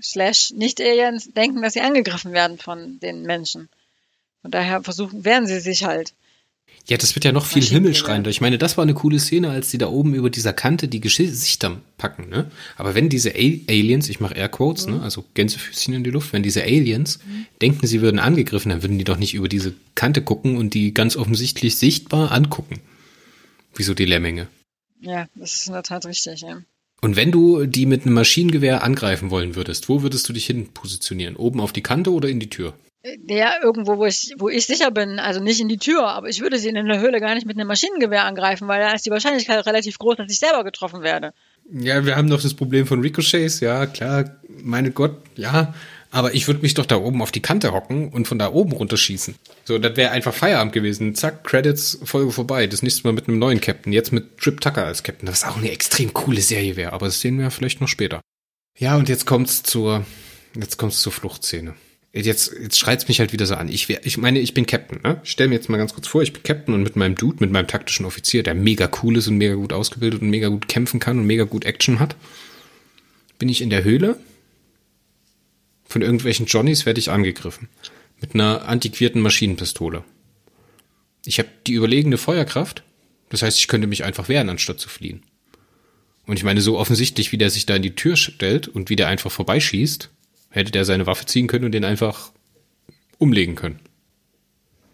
slash Nicht-Aliens denken, dass sie angegriffen werden von den Menschen. Von daher versuchen, wehren sie sich halt. Ja, das wird ja noch viel himmelschreiender. Ich meine, das war eine coole Szene, als die da oben über dieser Kante die Gesichter packen, ne? Aber wenn diese A Aliens, ich mache Airquotes, ne? Also Gänsefüßchen in die Luft, wenn diese Aliens denken, sie würden angegriffen, dann würden die doch nicht über diese Kante gucken und die ganz offensichtlich sichtbar angucken. Wieso die Lemminge? Ja, das ist in der Tat richtig, ja. Und wenn du die mit einem Maschinengewehr angreifen wollen würdest, wo würdest du dich hin positionieren? Oben auf die Kante oder in die Tür? Ja, irgendwo, wo ich, wo ich sicher bin, also nicht in die Tür, aber ich würde sie in der Höhle gar nicht mit einem Maschinengewehr angreifen, weil da ist die Wahrscheinlichkeit relativ groß, dass ich selber getroffen werde. Ja, wir haben doch das Problem von Ricochets, ja, klar, meine Gott, ja. Aber ich würde mich doch da oben auf die Kante hocken und von da oben runterschießen. So, das wäre einfach Feierabend gewesen. Zack, Credits, Folge vorbei. Das nächste Mal mit einem neuen Captain. Jetzt mit Trip Tucker als Captain. Was auch eine extrem coole Serie wäre, aber das sehen wir vielleicht noch später. Ja, und jetzt kommt's zur, jetzt kommt's zur Fluchtszene. Jetzt, jetzt schreit's mich halt wieder so an. Ich, ich meine, ich bin Captain, ne? Ich stell mir jetzt mal ganz kurz vor, ich bin Captain und mit meinem Dude, mit meinem taktischen Offizier, der mega cool ist und mega gut ausgebildet und mega gut kämpfen kann und mega gut Action hat, bin ich in der Höhle. Von irgendwelchen Johnnies werde ich angegriffen. Mit einer antiquierten Maschinenpistole. Ich habe die überlegene Feuerkraft. Das heißt, ich könnte mich einfach wehren, anstatt zu fliehen. Und ich meine, so offensichtlich, wie der sich da in die Tür stellt und wie der einfach vorbeischießt, hätte der seine Waffe ziehen können und den einfach umlegen können.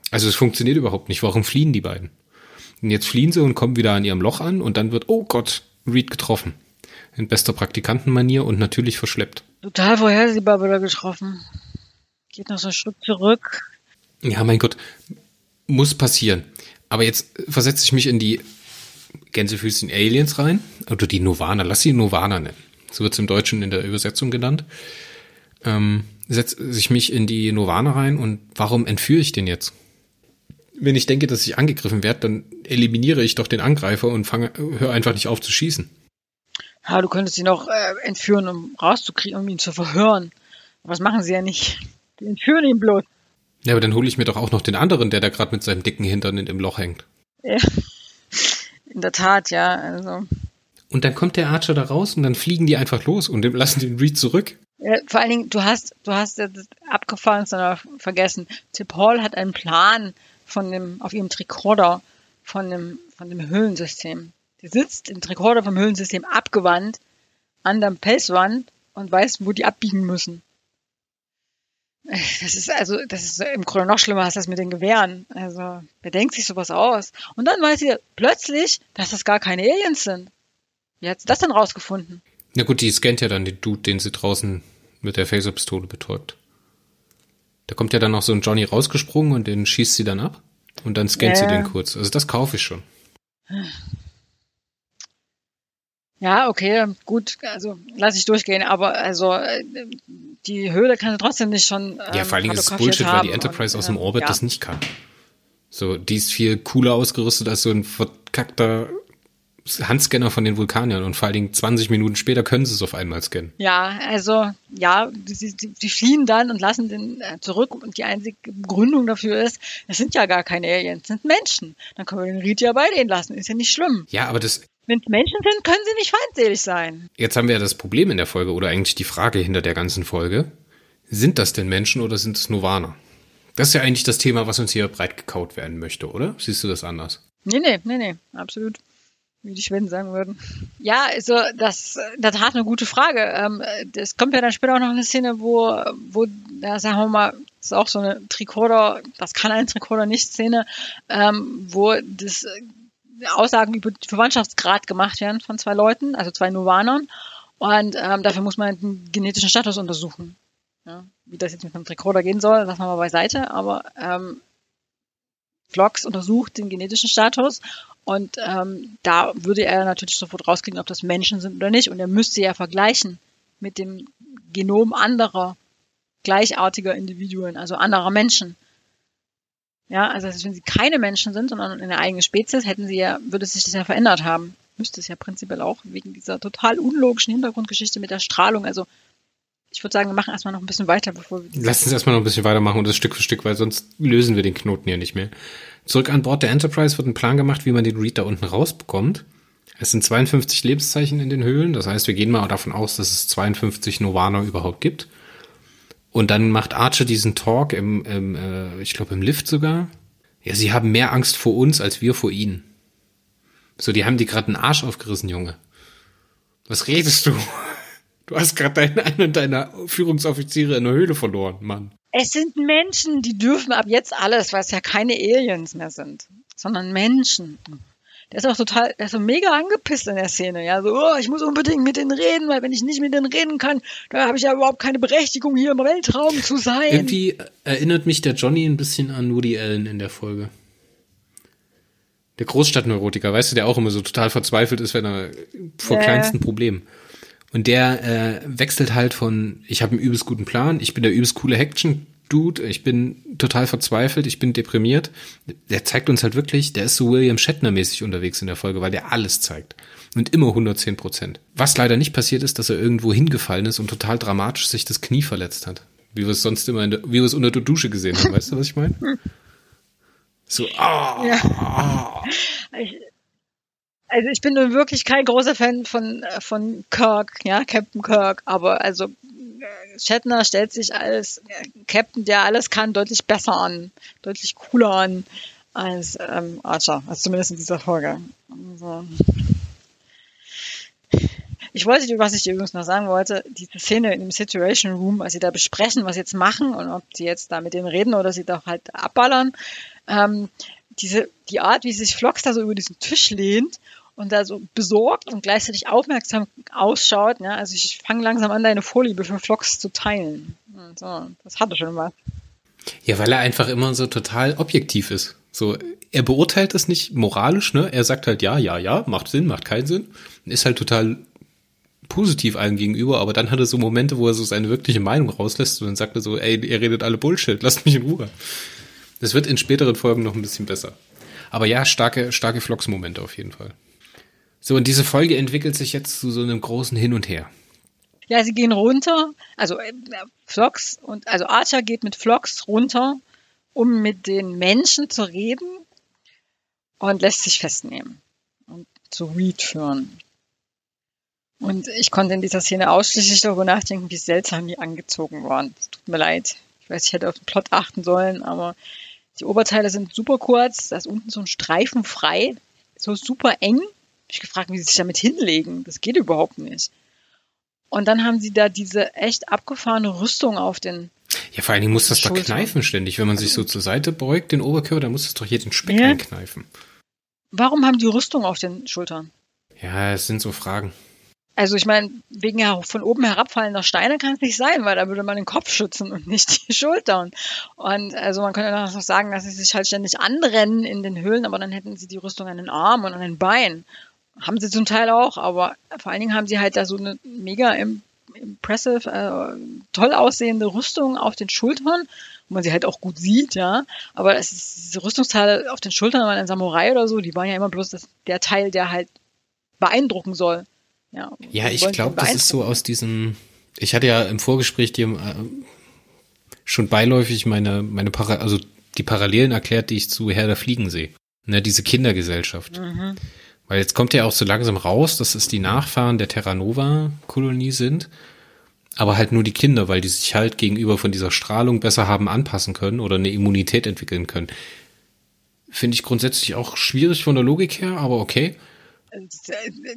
Also es funktioniert überhaupt nicht. Warum fliehen die beiden? Und jetzt fliehen sie und kommen wieder an ihrem Loch an und dann wird, oh Gott, Reed getroffen. In bester Praktikantenmanier und natürlich verschleppt. Total vorhersehbar wird er getroffen. Geht noch so einen Schritt zurück. Ja, mein Gott, muss passieren. Aber jetzt versetze ich mich in die Gänsefüßchen Aliens rein. Oder die Novana, lass sie Novana nennen. So wird es im Deutschen in der Übersetzung genannt. Ähm, setze ich mich in die Novana rein und warum entführe ich den jetzt? Wenn ich denke, dass ich angegriffen werde, dann eliminiere ich doch den Angreifer und fange, höre einfach nicht auf zu schießen. Ja, du könntest ihn auch äh, entführen, um rauszukriegen, um ihn zu verhören. Aber das machen sie ja nicht. Die entführen ihn bloß. Ja, aber dann hole ich mir doch auch noch den anderen, der da gerade mit seinem dicken Hintern in dem Loch hängt. Ja. In der Tat, ja. Also. Und dann kommt der Archer da raus und dann fliegen die einfach los und lassen den Reed zurück. Ja, vor allen Dingen, du hast, du hast jetzt abgefahren, sondern vergessen. Tip Hall hat einen Plan von dem, auf ihrem Tricorder von dem, von dem Höhlensystem. Die sitzt im Tricorder vom Höhlensystem abgewandt an der Felswand und weiß, wo die abbiegen müssen. Das ist also, das ist im Grunde noch schlimmer als das mit den Gewehren. Also, wer denkt sich sowas aus? Und dann weiß sie plötzlich, dass das gar keine Aliens sind. Wie hat sie das denn rausgefunden? Na gut, die scannt ja dann den Dude, den sie draußen mit der Phaserpistole betäubt. Da kommt ja dann noch so ein Johnny rausgesprungen und den schießt sie dann ab. Und dann scannt ja. sie den kurz. Also das kaufe ich schon. Ja, okay, gut, also lass ich durchgehen, aber also die Höhle kann trotzdem nicht schon. Ähm, ja, vor allen Dingen ist es Bullshit, weil die Enterprise und, aus dem Orbit ja. das nicht kann. So, die ist viel cooler ausgerüstet als so ein verkackter Handscanner von den Vulkaniern und vor allen Dingen 20 Minuten später können sie es auf einmal scannen. Ja, also ja, die, die, die fliehen dann und lassen den äh, zurück und die einzige Begründung dafür ist, es sind ja gar keine Aliens, es sind Menschen. Dann können wir den Reed ja bei denen lassen, ist ja nicht schlimm. Ja, aber das... Wenn es Menschen sind, können sie nicht feindselig sein. Jetzt haben wir ja das Problem in der Folge oder eigentlich die Frage hinter der ganzen Folge. Sind das denn Menschen oder sind es Novaner? Das ist ja eigentlich das Thema, was uns hier breit gekaut werden möchte, oder? Siehst du das anders? Nee, nee, nee, nee, absolut wie die Schweden sagen würden. Ja, also das, das hat eine gute Frage. Ähm, es kommt ja dann später auch noch eine Szene, wo, wo, ja, sagen wir mal, das ist auch so eine Tricorder, das kann ein Tricorder nicht Szene, ähm, wo das äh, Aussagen über Verwandtschaftsgrad gemacht werden von zwei Leuten, also zwei Novanern. Und ähm, dafür muss man den genetischen Status untersuchen. Ja, wie das jetzt mit einem Tricorder gehen soll, lassen wir mal beiseite, aber ähm, Vlogs untersucht den genetischen Status und ähm, da würde er natürlich sofort rauskriegen, ob das Menschen sind oder nicht. Und er müsste ja vergleichen mit dem Genom anderer gleichartiger Individuen, also anderer Menschen. Ja, also wenn sie keine Menschen sind, sondern eine eigene Spezies, hätten sie ja, würde sich das ja verändert haben. Müsste es ja prinzipiell auch, wegen dieser total unlogischen Hintergrundgeschichte mit der Strahlung. Also ich würde sagen, wir machen erstmal noch ein bisschen weiter, bevor wir. Lass uns erstmal noch ein bisschen weitermachen und das Stück für Stück, weil sonst lösen wir den Knoten ja nicht mehr. Zurück an Bord der Enterprise wird ein Plan gemacht, wie man den Read da unten rausbekommt. Es sind 52 Lebenszeichen in den Höhlen, das heißt, wir gehen mal davon aus, dass es 52 Novana überhaupt gibt. Und dann macht Archer diesen Talk im, im äh, ich glaube im Lift sogar. Ja, sie haben mehr Angst vor uns als wir vor ihnen. So, die haben die gerade einen Arsch aufgerissen, Junge. Was redest du? Du hast gerade einen deiner Führungsoffiziere in der Höhle verloren, Mann. Es sind Menschen, die dürfen ab jetzt alles, weil es ja keine Aliens mehr sind, sondern Menschen. Der ist auch total, der ist so mega angepisst in der Szene, ja, so, oh, ich muss unbedingt mit denen reden, weil wenn ich nicht mit denen reden kann, dann habe ich ja überhaupt keine Berechtigung, hier im Weltraum zu sein. Irgendwie erinnert mich der Johnny ein bisschen an Woody Allen in der Folge. Der Großstadtneurotiker, weißt du, der auch immer so total verzweifelt ist, wenn er vor äh. kleinsten Problemen. Und der äh, wechselt halt von, ich habe einen übelst guten Plan, ich bin der übelst coole Action-Dude, ich bin total verzweifelt, ich bin deprimiert. Der zeigt uns halt wirklich, der ist so William Shatner-mäßig unterwegs in der Folge, weil der alles zeigt. Und immer 110 Prozent. Was leider nicht passiert ist, dass er irgendwo hingefallen ist und total dramatisch sich das Knie verletzt hat. Wie wir es sonst immer, der, wie wir es unter der Dusche gesehen haben. Weißt du, was ich meine? So, ah, ja. ah. Also ich bin nun wirklich kein großer Fan von, äh, von Kirk, ja, Captain Kirk, aber also äh, Shatner stellt sich als äh, Captain, der alles kann, deutlich besser an, deutlich cooler an als ähm, Archer, also zumindest in dieser Folge. Also, ich wollte, was ich dir übrigens noch sagen wollte, diese Szene in dem Situation Room, als sie da besprechen, was sie jetzt machen und ob sie jetzt da mit denen reden oder sie doch halt abballern, ähm, diese, die Art, wie sich Flox da so über diesen Tisch lehnt und da so besorgt und gleichzeitig aufmerksam ausschaut. Ja? Also ich fange langsam an, deine Vorliebe für Vlogs zu teilen. So, das hatte schon was. Ja, weil er einfach immer so total objektiv ist. So, er beurteilt es nicht moralisch, ne? Er sagt halt ja, ja, ja, macht Sinn, macht keinen Sinn. Ist halt total positiv allen gegenüber, aber dann hat er so Momente, wo er so seine wirkliche Meinung rauslässt und dann sagt er so, ey, ihr redet alle Bullshit, lasst mich in Ruhe. Das wird in späteren Folgen noch ein bisschen besser. Aber ja, starke, starke Vlogs-Momente auf jeden Fall. So, und diese Folge entwickelt sich jetzt zu so einem großen Hin und Her. Ja, sie gehen runter, also äh, und also Archer geht mit Flox runter, um mit den Menschen zu reden und lässt sich festnehmen und zu Reed führen. Und ich konnte in dieser Szene ausschließlich darüber nachdenken, wie seltsam die angezogen waren. Es tut mir leid. Ich weiß, ich hätte auf den Plot achten sollen, aber die Oberteile sind super kurz, da ist unten so ein Streifen frei, so super eng. Ich gefragt, wie sie sich damit hinlegen. Das geht überhaupt nicht. Und dann haben sie da diese echt abgefahrene Rüstung auf den. Ja, vor allen Dingen muss das doch kneifen ständig. Wenn man sich so zur Seite beugt, den Oberkörper, dann muss das doch hier den Speck ja. einkneifen. Warum haben die Rüstung auf den Schultern? Ja, es sind so Fragen. Also ich meine, wegen von oben herabfallender Steine kann es nicht sein, weil da würde man den Kopf schützen und nicht die Schultern. Und also man könnte noch sagen, dass sie sich halt ständig anrennen in den Höhlen, aber dann hätten sie die Rüstung an den Armen und an den Beinen. Haben sie zum Teil auch, aber vor allen Dingen haben sie halt da so eine mega impressive, äh, toll aussehende Rüstung auf den Schultern, wo man sie halt auch gut sieht, ja. Aber es ist, diese Rüstungsteile auf den Schultern waren ein Samurai oder so, die waren ja immer bloß das, der Teil, der halt beeindrucken soll. Ja, ja ich glaube, das ist so aus diesem. Ich hatte ja im Vorgespräch dir äh, schon beiläufig meine, meine Para also die Parallelen erklärt, die ich zu Herr der Fliegen sehe. Ne, diese Kindergesellschaft. Mhm. Weil jetzt kommt ja auch so langsam raus, dass es die Nachfahren der Terra Nova-Kolonie sind. Aber halt nur die Kinder, weil die sich halt gegenüber von dieser Strahlung besser haben anpassen können oder eine Immunität entwickeln können. Finde ich grundsätzlich auch schwierig von der Logik her, aber okay. Das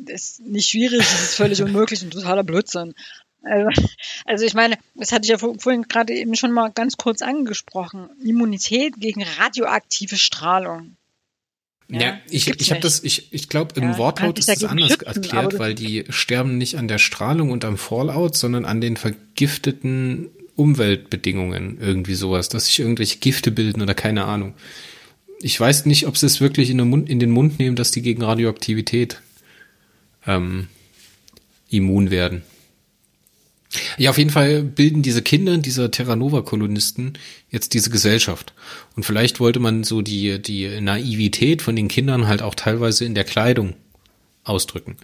ist nicht schwierig, das ist völlig unmöglich und totaler Blödsinn. Also, also ich meine, das hatte ich ja vorhin gerade eben schon mal ganz kurz angesprochen. Immunität gegen radioaktive Strahlung. Ja, ja ich, ich habe das, ich, ich glaube, im ja, Wortlaut ist es anders erklärt, weil die sterben nicht an der Strahlung und am Fallout, sondern an den vergifteten Umweltbedingungen, irgendwie sowas, dass sich irgendwelche Gifte bilden oder keine Ahnung ich weiß nicht, ob sie es wirklich in den Mund, in den Mund nehmen, dass die gegen Radioaktivität ähm, immun werden. Ja, auf jeden Fall bilden diese Kinder dieser Terra Nova-Kolonisten jetzt diese Gesellschaft. Und vielleicht wollte man so die, die Naivität von den Kindern halt auch teilweise in der Kleidung ausdrücken.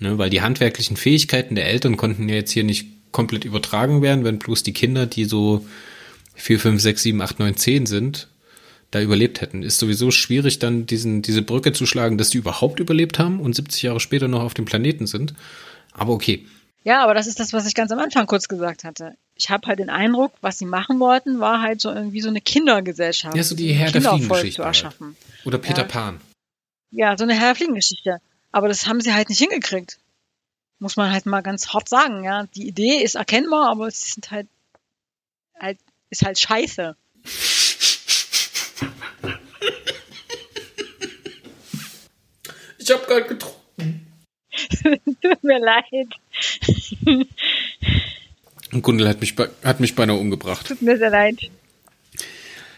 Ne, weil die handwerklichen Fähigkeiten der Eltern konnten ja jetzt hier nicht komplett übertragen werden, wenn bloß die Kinder, die so 4, 5, 6, 7, 8, 9, 10 sind, da überlebt hätten. Ist sowieso schwierig, dann diesen, diese Brücke zu schlagen, dass die überhaupt überlebt haben und 70 Jahre später noch auf dem Planeten sind. Aber okay. Ja, aber das ist das, was ich ganz am Anfang kurz gesagt hatte. Ich habe halt den Eindruck, was sie machen wollten, war halt so irgendwie so eine Kindergesellschaft. Ja, so die Herr der Fliegengeschichte. Zu erschaffen. Halt. Oder Peter ja. Pan. Ja, so eine Herr der Fliegengeschichte. Aber das haben sie halt nicht hingekriegt. Muss man halt mal ganz hart sagen, ja. Die Idee ist erkennbar, aber es sind halt, halt, ist halt scheiße. Ich habe gerade getrunken. Tut mir leid. Und Gundel hat mich, hat mich beinahe umgebracht. Tut mir sehr leid.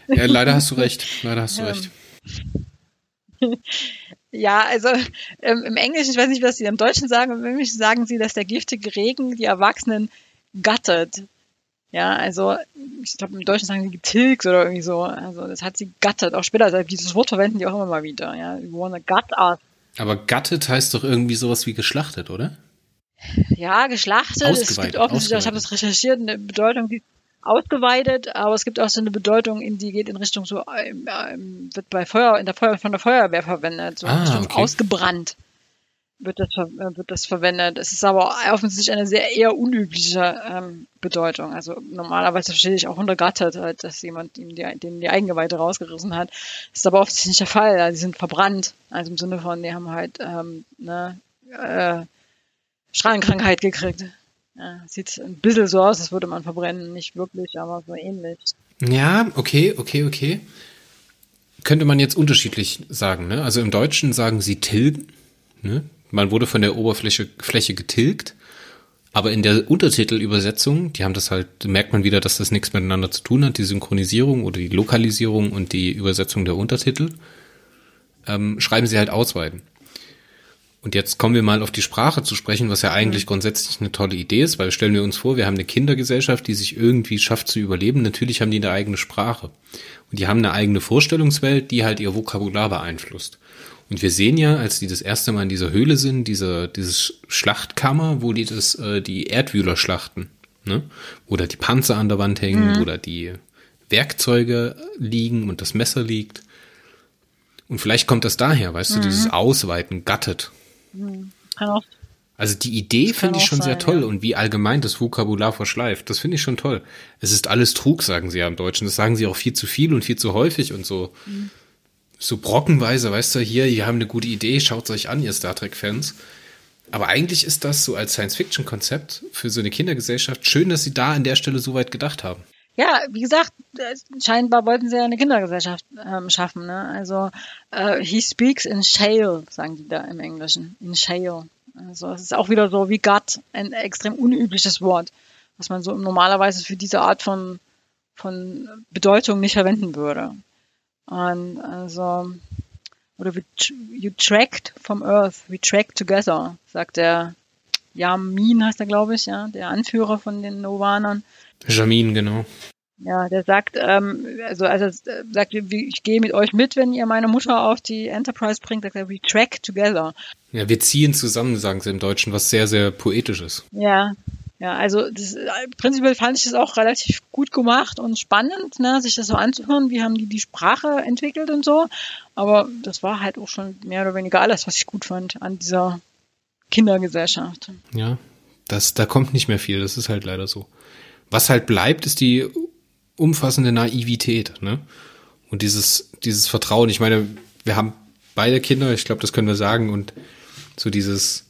Ja, leider hast du recht. Leider hast du recht. Ja, also ähm, im Englischen, ich weiß nicht, was sie im Deutschen sagen, im Englischen sagen sie, dass der giftige Regen die Erwachsenen gattet. Ja, also ich glaube im Deutschen sagen sie getilgt oder irgendwie so. Also das hat sie gattet. Auch später, also dieses Wort verwenden die auch immer mal wieder. Ja, you wanna gut us. Aber gattet heißt doch irgendwie sowas wie geschlachtet, oder? Ja, geschlachtet. Es gibt offensichtlich, ich habe das recherchiert, eine Bedeutung, die ausgeweitet, aber es gibt auch so eine Bedeutung, in die geht in Richtung so, ähm, ähm wird bei Feuer, in der Feuer, von der Feuerwehr verwendet, so ah, Richtung okay. ausgebrannt wird das, äh, wird das verwendet. Es ist aber offensichtlich eine sehr eher unübliche ähm, Bedeutung. Also normalerweise verstehe ich auch untergattet, halt, dass jemand ihm die, denen die Eigengeweide rausgerissen hat. Das ist aber offensichtlich nicht der Fall. Also, sie sind verbrannt. Also im Sinne von, die haben halt ähm, ne, äh, Strahlenkrankheit gekriegt. Ja, sieht ein bisschen so aus, als würde man verbrennen. Nicht wirklich, aber so ähnlich. Ja, okay, okay, okay. Könnte man jetzt unterschiedlich sagen, ne? Also im Deutschen sagen sie tilgen, ne? Man wurde von der Oberfläche Fläche getilgt, aber in der Untertitelübersetzung, die haben das halt, merkt man wieder, dass das nichts miteinander zu tun hat, die Synchronisierung oder die Lokalisierung und die Übersetzung der Untertitel, ähm, schreiben sie halt ausweiten. Und jetzt kommen wir mal auf die Sprache zu sprechen, was ja eigentlich mhm. grundsätzlich eine tolle Idee ist, weil stellen wir uns vor, wir haben eine Kindergesellschaft, die sich irgendwie schafft zu überleben. Natürlich haben die eine eigene Sprache. Und die haben eine eigene Vorstellungswelt, die halt ihr Vokabular beeinflusst. Und wir sehen ja, als die das erste Mal in dieser Höhle sind, diese, dieses Schlachtkammer, wo die das, äh, die Erdwühler schlachten, ne? Oder die Panzer an der Wand hängen, mhm. oder die Werkzeuge liegen und das Messer liegt. Und vielleicht kommt das daher, weißt mhm. du, dieses Ausweiten gattet. Mhm. Also die Idee finde ich schon sehr sein, toll ja. und wie allgemein das Vokabular verschleift. Das finde ich schon toll. Es ist alles Trug, sagen sie ja im Deutschen. Das sagen sie auch viel zu viel und viel zu häufig und so. Mhm. So brockenweise, weißt du, hier, ihr haben eine gute Idee, schaut euch an, ihr Star Trek-Fans. Aber eigentlich ist das so als Science-Fiction-Konzept für so eine Kindergesellschaft schön, dass sie da an der Stelle so weit gedacht haben. Ja, wie gesagt, äh, scheinbar wollten sie ja eine Kindergesellschaft ähm, schaffen. Ne? Also, äh, he speaks in shale, sagen die da im Englischen. In shale. Also, es ist auch wieder so wie Gott, ein extrem unübliches Wort, was man so normalerweise für diese Art von, von Bedeutung nicht verwenden würde. Und also, oder we you tracked from Earth, we tracked together, sagt der Yamin, heißt er, glaube ich, ja, der Anführer von den Novanern. Jamin, genau. Ja, der sagt, ähm, also, also er sagt, ich gehe mit euch mit, wenn ihr meine Mutter auf die Enterprise bringt, sagt er, we track together. Ja, wir ziehen zusammen, sagen sie im Deutschen, was sehr, sehr poetisch ist. Ja, ja, also das, äh, prinzipiell fand ich das auch relativ gut gemacht und spannend, ne, sich das so anzuhören, wie haben die die Sprache entwickelt und so. Aber das war halt auch schon mehr oder weniger alles, was ich gut fand an dieser Kindergesellschaft. Ja, das, da kommt nicht mehr viel, das ist halt leider so. Was halt bleibt, ist die umfassende Naivität, ne? Und dieses, dieses Vertrauen. Ich meine, wir haben beide Kinder, ich glaube, das können wir sagen, und so dieses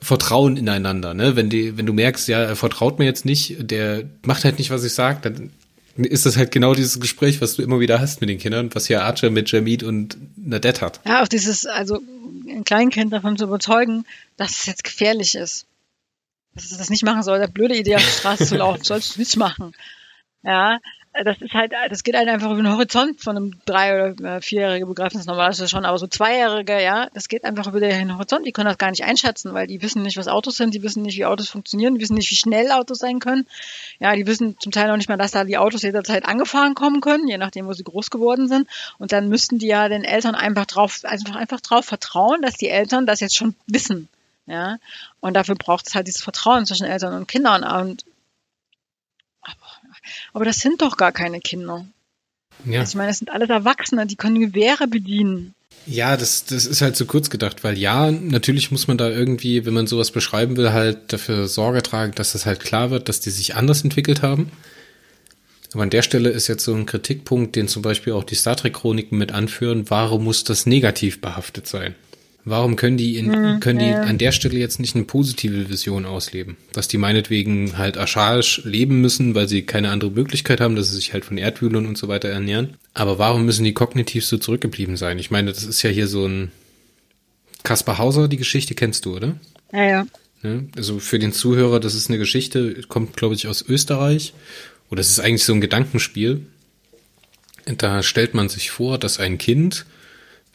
Vertrauen ineinander, ne? Wenn die, wenn du merkst, ja, er vertraut mir jetzt nicht, der macht halt nicht, was ich sage, dann ist das halt genau dieses Gespräch, was du immer wieder hast mit den Kindern, was hier Archer mit Jamid und Nadette hat. Ja, auch dieses, also ein Kleinkind davon zu überzeugen, dass es jetzt gefährlich ist. Dass es das nicht machen soll. Eine blöde Idee, auf die Straße zu laufen, sollst du nicht machen. Ja, das ist halt, das geht halt einfach über den Horizont von einem drei- oder äh, vierjährigen begreifen es normalerweise schon, aber so Zweijährige, ja, das geht einfach über den Horizont. Die können das gar nicht einschätzen, weil die wissen nicht, was Autos sind, die wissen nicht, wie Autos funktionieren, die wissen nicht, wie schnell Autos sein können. Ja, die wissen zum Teil noch nicht mal, dass da die Autos jederzeit angefahren kommen können, je nachdem, wo sie groß geworden sind. Und dann müssten die ja den Eltern einfach drauf, also einfach drauf vertrauen, dass die Eltern das jetzt schon wissen. Ja, und dafür braucht es halt dieses Vertrauen zwischen Eltern und Kindern. Und aber, aber das sind doch gar keine Kinder. Ja. Also ich meine, das sind alles Erwachsene, die können Gewehre bedienen. Ja, das, das ist halt zu kurz gedacht, weil ja, natürlich muss man da irgendwie, wenn man sowas beschreiben will, halt dafür Sorge tragen, dass das halt klar wird, dass die sich anders entwickelt haben. Aber an der Stelle ist jetzt so ein Kritikpunkt, den zum Beispiel auch die Star Trek-Chroniken mit anführen. Warum muss das negativ behaftet sein? Warum können die in, können die ja. an der Stelle jetzt nicht eine positive Vision ausleben? Dass die meinetwegen halt archaisch leben müssen, weil sie keine andere Möglichkeit haben, dass sie sich halt von Erdwühlern und so weiter ernähren. Aber warum müssen die kognitiv so zurückgeblieben sein? Ich meine, das ist ja hier so ein Kaspar Hauser, die Geschichte kennst du, oder? Ja, ja. Ne? Also für den Zuhörer, das ist eine Geschichte, kommt, glaube ich, aus Österreich. Oder es ist eigentlich so ein Gedankenspiel. Da stellt man sich vor, dass ein Kind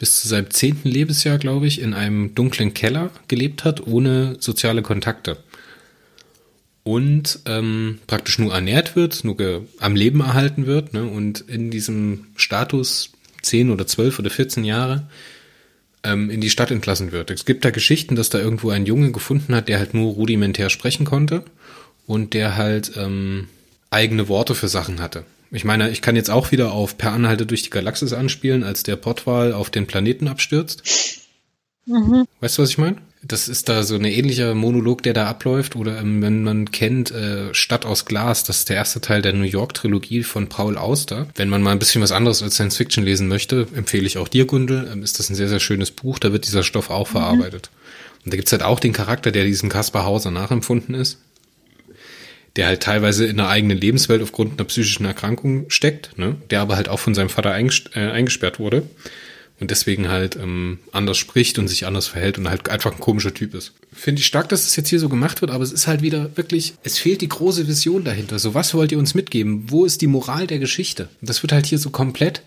bis zu seinem zehnten Lebensjahr, glaube ich, in einem dunklen Keller gelebt hat, ohne soziale Kontakte. Und ähm, praktisch nur ernährt wird, nur am Leben erhalten wird. Ne? Und in diesem Status zehn oder zwölf oder 14 Jahre ähm, in die Stadt entlassen wird. Es gibt da Geschichten, dass da irgendwo ein Junge gefunden hat, der halt nur rudimentär sprechen konnte und der halt ähm, eigene Worte für Sachen hatte. Ich meine, ich kann jetzt auch wieder auf Per Anhalte durch die Galaxis anspielen, als der Pottwal auf den Planeten abstürzt. Weißt du, was ich meine? Das ist da so ein ähnlicher Monolog, der da abläuft. Oder ähm, wenn man kennt äh, Stadt aus Glas, das ist der erste Teil der New York-Trilogie von Paul Auster. Wenn man mal ein bisschen was anderes als Science Fiction lesen möchte, empfehle ich auch dir, Gundel. Ähm, ist das ein sehr, sehr schönes Buch. Da wird dieser Stoff auch verarbeitet. Und da gibt's halt auch den Charakter, der diesem Kaspar Hauser nachempfunden ist der halt teilweise in einer eigenen Lebenswelt aufgrund einer psychischen Erkrankung steckt, ne? der aber halt auch von seinem Vater äh, eingesperrt wurde und deswegen halt ähm, anders spricht und sich anders verhält und halt einfach ein komischer Typ ist. Finde ich stark, dass das jetzt hier so gemacht wird, aber es ist halt wieder wirklich, es fehlt die große Vision dahinter. So, was wollt ihr uns mitgeben? Wo ist die Moral der Geschichte? Das wird halt hier so komplett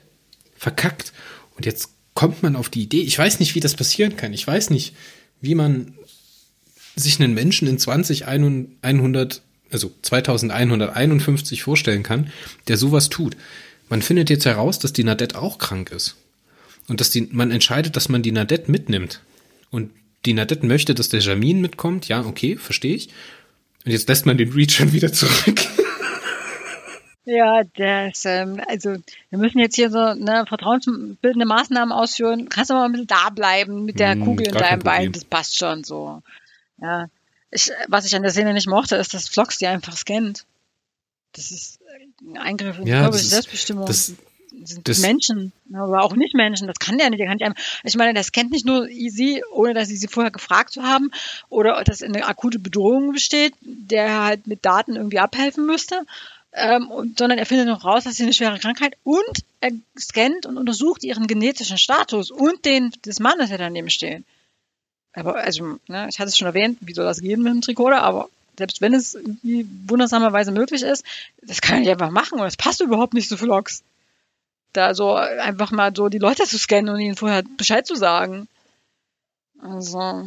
verkackt. Und jetzt kommt man auf die Idee, ich weiß nicht, wie das passieren kann. Ich weiß nicht, wie man sich einen Menschen in 20, 100, also 2151 vorstellen kann, der sowas tut. Man findet jetzt heraus, dass die Nadette auch krank ist. Und dass die, man entscheidet, dass man die Nadette mitnimmt. Und die Nadette möchte, dass der Jamin mitkommt. Ja, okay, verstehe ich. Und jetzt lässt man den Reed schon wieder zurück. Ja, das, ähm, also wir müssen jetzt hier so eine vertrauensbildende Maßnahmen ausführen. Kannst du mal ein bisschen da bleiben mit der Hm, Kugel in deinem Bein, das passt schon so. Ja. Ich, was ich an der Szene nicht mochte, ist, dass Vlogs die einfach scannt. Das ist ein Eingriff in die Ja, körperliche Selbstbestimmung. das- sind das- Menschen, aber auch nicht Menschen. Das kann der nicht. Der kann nicht einfach, ich meine, das kennt nicht nur sie, ohne dass sie sie vorher gefragt zu haben oder dass eine akute Bedrohung besteht, der halt mit Daten irgendwie abhelfen müsste, ähm, und, sondern er findet noch raus, dass sie eine schwere Krankheit und er scannt und untersucht ihren genetischen Status und den des Mannes, der daneben steht. Aber also, ne, ich hatte es schon erwähnt, wie soll das gehen mit dem Tricorder, aber selbst wenn es irgendwie wundersamerweise möglich ist, das kann ich einfach machen und es passt überhaupt nicht zu Vlogs. Da so einfach mal so die Leute zu scannen und ihnen vorher Bescheid zu sagen. Also.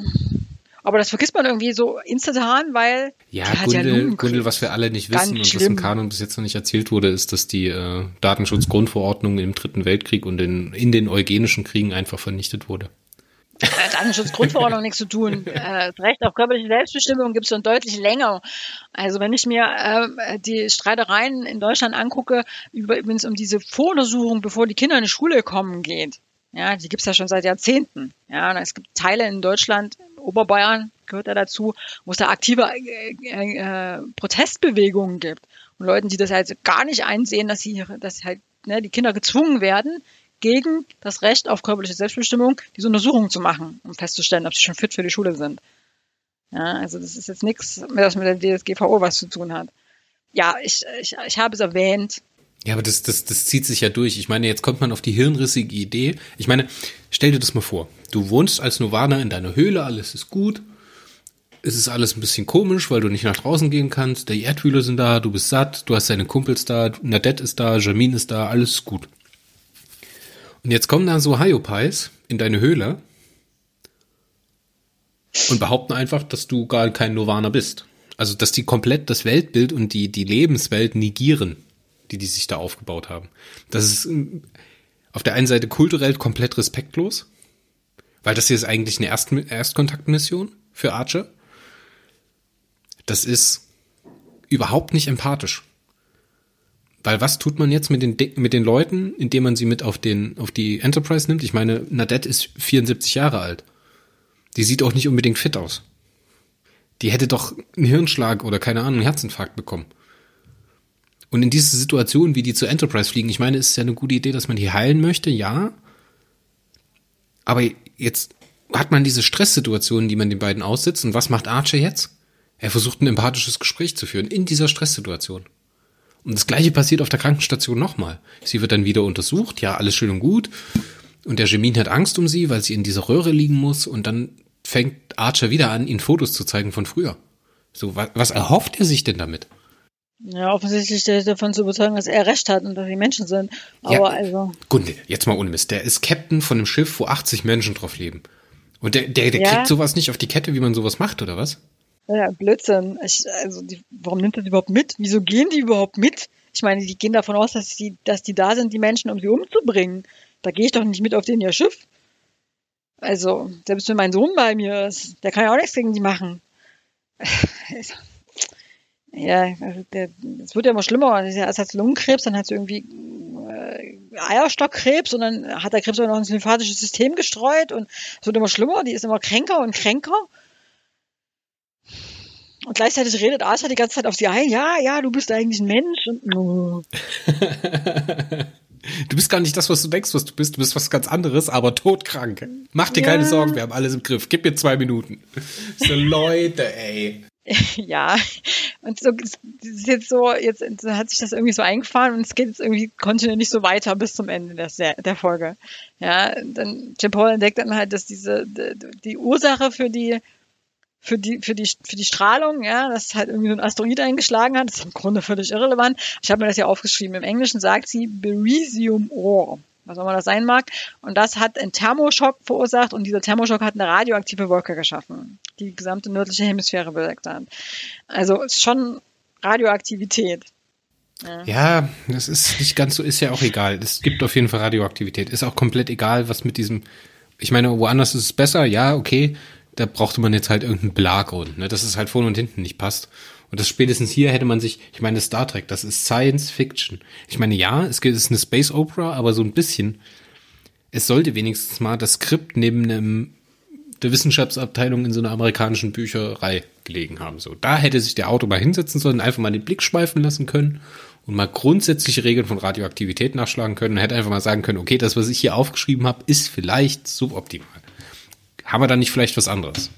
Aber das vergisst man irgendwie so instantan, weil Ja, hat ja Gundel. Gundel, was wir alle nicht wissen und was im. Kanon bis jetzt noch nicht erzählt wurde, ist, dass die äh, Datenschutzgrundverordnung im Dritten Weltkrieg und in, in den eugenischen Kriegen einfach vernichtet wurde. Äh, Datenschutzgrundverordnung nichts zu tun. Äh, das Recht auf körperliche Selbstbestimmung gibt es schon deutlich länger. Also wenn ich mir ähm, die Streitereien in Deutschland angucke, wenn es um diese Voruntersuchung, bevor die Kinder in die Schule kommen, geht, ja, die gibt es ja schon seit Jahrzehnten. Ja, es gibt Teile in Deutschland, Oberbayern gehört da dazu, wo es da aktive äh, äh, Protestbewegungen gibt. Und Leuten, die das halt gar nicht einsehen, dass sie dass halt ne, die Kinder gezwungen werden, gegen das Recht auf körperliche Selbstbestimmung diese Untersuchungen zu machen, um festzustellen, ob sie schon fit für die Schule sind. Ja, also das ist jetzt nichts, das mit der DSGVO was zu tun hat. Ja, ich, ich, ich habe es erwähnt. Ja, aber das, das, das zieht sich ja durch. Ich meine, jetzt kommt man auf die hirnrissige Idee. Ich meine, stell dir das mal vor. Du wohnst als Nirvana in deiner Höhle, alles ist gut. Es ist alles ein bisschen komisch, weil du nicht nach draußen gehen kannst. Die Erdhühler sind da, du bist satt, du hast deine Kumpels da, Nadette ist da, Jamin ist da, alles ist gut. Und jetzt kommen da so Hyopies in deine Höhle und behaupten einfach, dass du gar kein Nirvana bist. Also, dass die komplett das Weltbild und die, die Lebenswelt negieren, die die sich da aufgebaut haben. Das ist ähm, auf der einen Seite kulturell komplett respektlos, weil das hier ist eigentlich eine Erst Erstkontaktmission für Archer. Das ist überhaupt nicht empathisch. Weil was tut man jetzt mit den, De- mit den Leuten, indem man sie mit auf, den, auf die Enterprise nimmt? Ich meine, Nadette ist 74 Jahre alt. Die sieht auch nicht unbedingt fit aus. Die hätte doch einen Hirnschlag oder keine Ahnung, einen Herzinfarkt bekommen. Und in diese Situation, wie die zur Enterprise fliegen, ich meine, es ist ja eine gute Idee, dass man die heilen möchte, ja. Aber jetzt hat man diese Stresssituation, die man den beiden aussetzt. Und was macht Archer jetzt? Er versucht ein empathisches Gespräch zu führen in dieser Stresssituation. Und das gleiche passiert auf der Krankenstation nochmal. Sie wird dann wieder untersucht, ja, alles schön und gut. Und der Jemin hat Angst um sie, weil sie in dieser Röhre liegen muss. Und dann fängt Archer wieder an, ihnen Fotos zu zeigen von früher. So, was, was erhofft er sich denn damit? Ja, offensichtlich der ist davon zu überzeugen, dass er recht hat und dass sie Menschen sind. Aber Ja. also, Gunde, jetzt mal ohne Mist. Der ist Captain von einem Schiff, wo 80 Menschen drauf leben. Und der, der, der Ja. kriegt sowas nicht auf die Kette, wie man sowas macht, oder was? Ja, Blödsinn. Ich, also, die, warum nimmt die überhaupt mit? Wieso gehen die überhaupt mit? Ich meine, die gehen davon aus, dass die, dass die da sind, die Menschen, um sie umzubringen. Da gehe ich doch nicht mit auf den ihr Schiff. Also, selbst wenn mein Sohn bei mir ist, der kann ja auch nichts gegen die machen. Ja, also es wird ja immer schlimmer. Erst hat sie Lungenkrebs, dann hat sie irgendwie äh, Eierstockkrebs und dann hat der Krebs auch noch ins lymphatische System gestreut und es wird immer schlimmer. Die ist immer kränker und kränker. Und gleichzeitig redet Archer die ganze Zeit auf sie ein. Ja, ja, du bist eigentlich ein Mensch. Und, oh. Du bist gar nicht das, was du denkst, was du bist. Du bist was ganz anderes, aber todkrank. Mach dir Ja. keine Sorgen, wir haben alles im Griff. Gib mir zwei Minuten. So Leute, ey. ja, und so ist jetzt so, jetzt hat sich das irgendwie so eingefahren und es geht jetzt irgendwie kontinuierlich so weiter bis zum Ende der, der Folge. Ja, dann Jim Paul entdeckt dann halt, dass diese die, die Ursache für die für die für die für die Strahlung, ja, dass halt irgendwie so ein Asteroid eingeschlagen hat, ist im Grunde völlig irrelevant. Ich habe mir das ja aufgeschrieben. Im Englischen sagt sie Beryllium Ore, was auch immer das sein mag, und das hat einen Thermoschock verursacht und dieser Thermoschock hat eine radioaktive Wolke geschaffen, die die gesamte nördliche Hemisphäre bedeckt hat. Also ist schon Radioaktivität. Ja, das ist nicht ganz so, ist ja auch egal. Es gibt auf jeden Fall Radioaktivität. Ist auch komplett egal, was mit diesem. Ich meine, woanders ist es besser, ja, okay. Da brauchte man jetzt halt irgendeinen Belaggrund, ne, dass es halt vorne und hinten nicht passt. Und das spätestens hier hätte man sich, ich meine, Star Trek, das ist Science Fiction. Ich meine, ja, es ist eine Space Opera, aber so ein bisschen. Es sollte wenigstens mal das Skript neben einem der Wissenschaftsabteilung in so einer amerikanischen Bücherei gelegen haben. So, da hätte sich der Autor mal hinsetzen sollen, einfach mal den Blick schweifen lassen können und mal grundsätzliche Regeln von Radioaktivität nachschlagen können und hätte einfach mal sagen können, okay, das, was ich hier aufgeschrieben habe, ist vielleicht suboptimal. Haben wir da nicht vielleicht was anderes?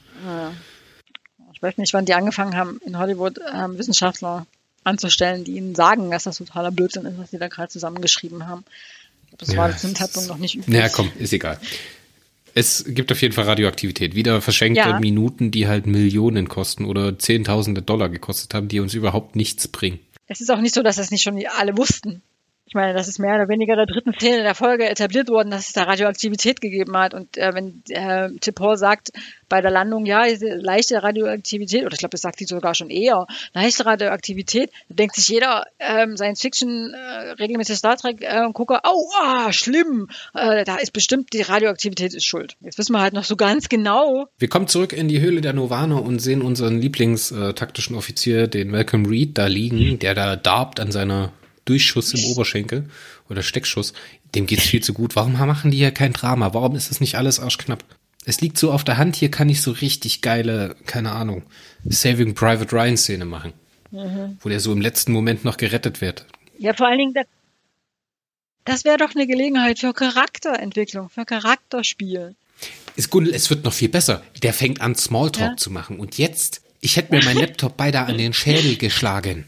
Ich weiß nicht, wann die angefangen haben, in Hollywood ähm, Wissenschaftler anzustellen, die ihnen sagen, dass das totaler Blödsinn ist, was sie da gerade zusammengeschrieben haben. Das ja, war zu dem Zeitpunkt noch nicht üblich. Naja, komm, ist egal. Es gibt auf jeden Fall Radioaktivität. Wieder verschenkte ja. Minuten, die halt Millionen kosten oder Zehntausende Dollar gekostet haben, die uns überhaupt nichts bringen. Es ist auch nicht so, dass das nicht schon alle wussten ich meine, das ist mehr oder weniger der dritten Szene der Folge etabliert worden, dass es da Radioaktivität gegeben hat. Und äh, wenn äh, Tipor sagt bei der Landung, ja, leichte Radioaktivität, oder ich glaube, das sagt sie sogar schon eher, leichte Radioaktivität, da denkt sich jeder ähm, Science-Fiction, äh, regelmäßig Star Trek-Gucker, äh, oh, ah, schlimm, äh, da ist bestimmt, die Radioaktivität ist schuld. Jetzt wissen wir halt noch so ganz genau. Wir kommen zurück in die Höhle der Novana und sehen unseren Lieblingstaktischen Offizier, den Malcolm Reed, da liegen, der da darbt an seiner Durchschuss im Oberschenkel oder Steckschuss, dem geht's viel zu gut. Warum machen die hier kein Drama? Warum ist das nicht alles arschknapp? Es liegt so auf der Hand, hier kann ich so richtig geile, keine Ahnung, Saving Private Ryan Szene machen. Mhm. Wo der so im letzten Moment noch gerettet wird. Ja, vor allen Dingen, das, das wäre doch eine Gelegenheit für Charakterentwicklung, für Charakterspiel. Ist Gundel, es wird noch viel besser. Der fängt an, Smalltalk ja. zu machen. Und jetzt, ich hätte mir meinen Laptop beinahe an den Schädel geschlagen.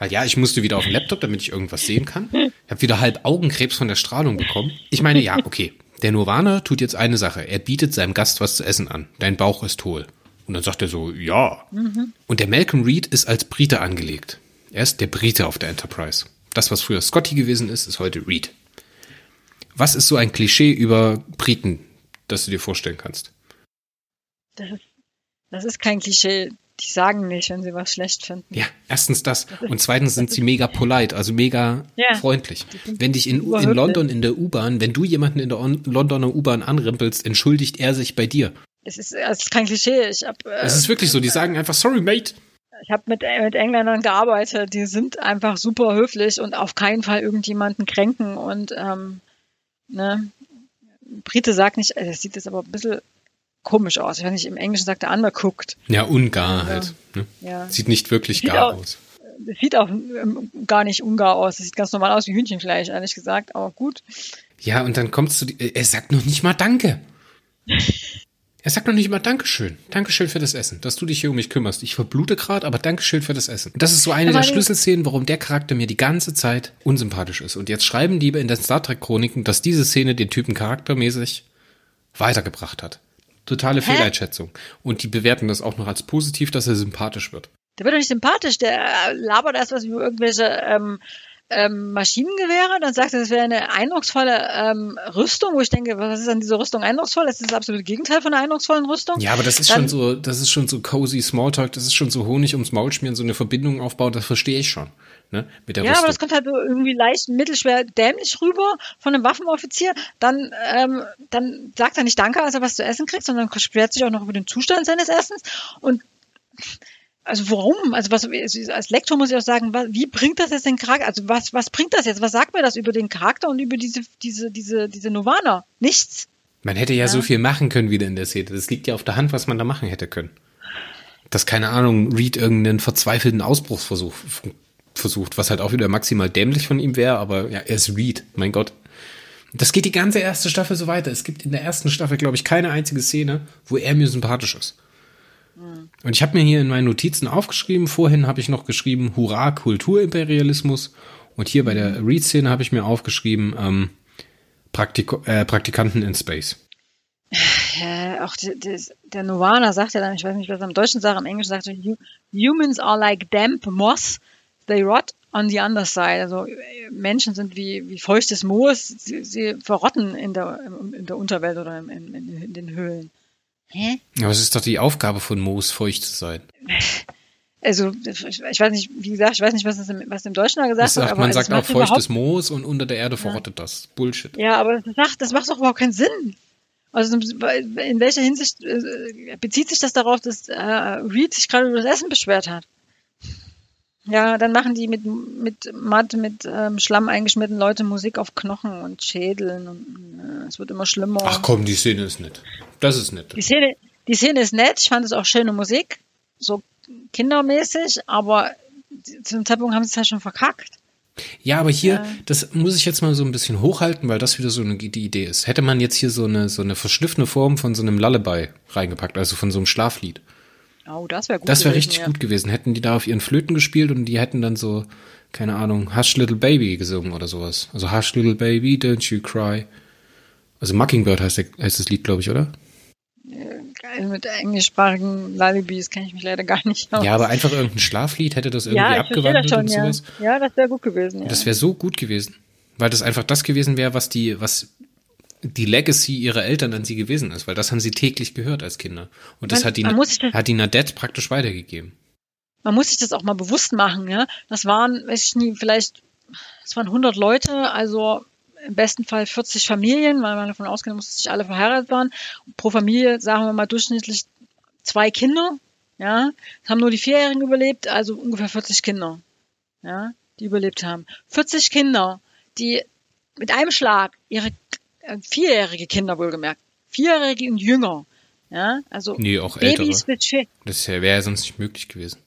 Weil ja, ich musste wieder auf den Laptop, damit ich irgendwas sehen kann. Ich habe wieder halb Augenkrebs von der Strahlung bekommen. Ich meine, ja, okay. Der Nirvana tut jetzt eine Sache. Er bietet seinem Gast was zu essen an. Dein Bauch ist hohl. Und dann sagt er so, ja. Mhm. Und der Malcolm Reed ist als Brite angelegt. Er ist der Brite auf der Enterprise. Das, was früher Scotty gewesen ist, ist heute Reed. Was ist so ein Klischee über Briten, das du dir vorstellen kannst? Das ist, das ist kein Klischee die sagen nicht, wenn sie was schlecht finden. Ja, erstens das. Und zweitens sind sie mega polite, also mega ja, freundlich. Wenn dich in, in London in der U-Bahn, wenn du jemanden in der Londoner U-Bahn anrimpelst, entschuldigt er sich bei dir. Es ist, es ist kein Klischee. Ich hab, äh, es ist wirklich so, die sagen einfach, sorry, mate. Ich habe mit, mit Engländern gearbeitet, die sind einfach super höflich und auf keinen Fall irgendjemanden kränken und ähm, ne, Brite sagt nicht, also das sieht jetzt aber ein bisschen komisch aus. Ich weiß nicht, im Englischen sagt er undercooked. Ja, ungar halt. Ne? Ja. Sieht nicht wirklich sieht gar auch, aus. Sieht auch ähm, gar nicht ungar aus. Das sieht ganz normal aus wie Hühnchenfleisch, ehrlich gesagt, aber gut. Ja, und dann kommst du, er sagt noch nicht mal Danke. Er sagt noch nicht mal Dankeschön. Dankeschön für das Essen, dass du dich hier um mich kümmerst. Ich verblute gerade, aber Dankeschön für das Essen. Und das ist so eine aber der Schlüsselszenen, warum der Charakter mir die ganze Zeit unsympathisch ist. Und jetzt schreiben die in den Star Trek Chroniken, dass diese Szene den Typen charaktermäßig weitergebracht hat. Totale Hä? Fehleinschätzung. Und die bewerten das auch noch als positiv, dass er sympathisch wird. Der wird doch nicht sympathisch, der labert erst was über irgendwelche ähm, ähm, Maschinengewehre, dann sagt er, es wäre eine eindrucksvolle ähm, Rüstung, wo ich denke, was ist an dieser Rüstung eindrucksvoll? Das ist das absolute Gegenteil von einer eindrucksvollen Rüstung. Ja, aber das ist dann, schon so, das ist schon so cozy Smalltalk, das ist schon so Honig ums Maul schmieren, so eine Verbindung aufbauen, das verstehe ich schon. Ne, mit der ja, Rüstung. aber das kommt halt irgendwie leicht mittelschwer dämlich rüber von einem Waffenoffizier. Dann, ähm, dann sagt er nicht Danke, als er was zu essen kriegt, sondern sperrt sich auch noch über den Zustand seines Essens. Und also warum? Also was als Lektor muss ich auch sagen, wie bringt das jetzt den Charakter? Also was was bringt das jetzt? Was sagt mir das über den Charakter und über diese diese diese diese Novana? Nichts. Man hätte ja, ja, so viel machen können wieder in der Szene. Das liegt ja auf der Hand, was man da machen hätte können. Dass keine Ahnung, Reed irgendeinen verzweifelten Ausbruchsversuch versucht, was halt auch wieder maximal dämlich von ihm wäre, aber ja, er ist Reed, mein Gott. Das geht die ganze erste Staffel so weiter. Es gibt in der ersten Staffel, glaube ich, keine einzige Szene, wo er mir sympathisch ist. Und ich habe mir hier in meinen Notizen aufgeschrieben, vorhin habe ich noch geschrieben, Hurra, Kulturimperialismus. Und hier bei der Read-Szene habe ich mir aufgeschrieben, ähm, Praktik äh, Praktikanten in Space. Ja, auch die, die, der Nirvana sagt ja dann, ich weiß nicht, was er im Deutschen sagt, im Englischen sagt er, Humans are like damp moss, they rot on the other side. Also Menschen sind wie, wie feuchtes Moos, sie, sie verrotten in der, in der Unterwelt oder in, in, in den Höhlen. Hä? Aber es ist doch die Aufgabe von Moos, feucht zu sein. Also, ich, ich weiß nicht, wie gesagt, ich weiß nicht, was, das im, was im Deutschen da gesagt wird. Man sagt auch feuchtes Moos und unter der Erde verrottet ja. das. Bullshit. Ja, aber das macht, das macht doch überhaupt keinen Sinn. Also in welcher Hinsicht äh, bezieht sich das darauf, dass äh, Reed sich gerade über das Essen beschwert hat? Ja, dann machen die mit, mit Matt, mit ähm, Schlamm eingeschmierten Leute Musik auf Knochen und Schädeln und äh, es wird immer schlimmer. Ach komm, die Szene ist nett. Das ist nett. Die Szene, die Szene ist nett, ich fand es auch schöne Musik, so kindermäßig, aber zu dem Zeitpunkt haben sie es halt schon verkackt. Ja, aber hier, ja. das muss ich jetzt mal so ein bisschen hochhalten, weil das wieder so eine die Idee ist. Hätte man jetzt hier so eine, so eine verschliffene Form von so einem Lullaby reingepackt, also von so einem Schlaflied. Oh, das wäre gut. Das wäre richtig ja. gut gewesen. Hätten die da auf ihren Flöten gespielt und die hätten dann so, keine Ahnung, Hush Little Baby gesungen oder sowas. Also Hush Little Baby, don't you cry. Also Mockingbird heißt, der, heißt das Lied, glaube ich, oder? Geil, mit englischsprachigen Lullabies kenne ich mich leider gar nicht aus. Ja, aber einfach irgendein Schlaflied hätte das irgendwie ja, abgewandelt schon, und sowas. Ja. ja, das wäre gut gewesen. Ja. Das wäre so gut gewesen. Weil das einfach das gewesen wäre, was die, was die Legacy ihrer Eltern an sie gewesen ist, weil das haben sie täglich gehört als Kinder. Und das man, hat die, hat die Nadette praktisch weitergegeben. Man muss sich das auch mal bewusst machen, ja. Das waren, weiß ich nie, vielleicht, es waren 100 Leute, also im besten Fall 40 Familien, weil man davon ausgehen muss, dass sich alle verheiratet waren. Pro Familie, sagen wir mal, durchschnittlich zwei Kinder, ja. Es haben nur die Vierjährigen überlebt, also ungefähr 40 Kinder, ja, die überlebt haben. 40 Kinder, die mit einem Schlag ihre vierjährige Kinder wohlgemerkt, vierjährige und jünger. Ja, also nee, auch Babys ältere. Das wäre ja sonst nicht möglich gewesen.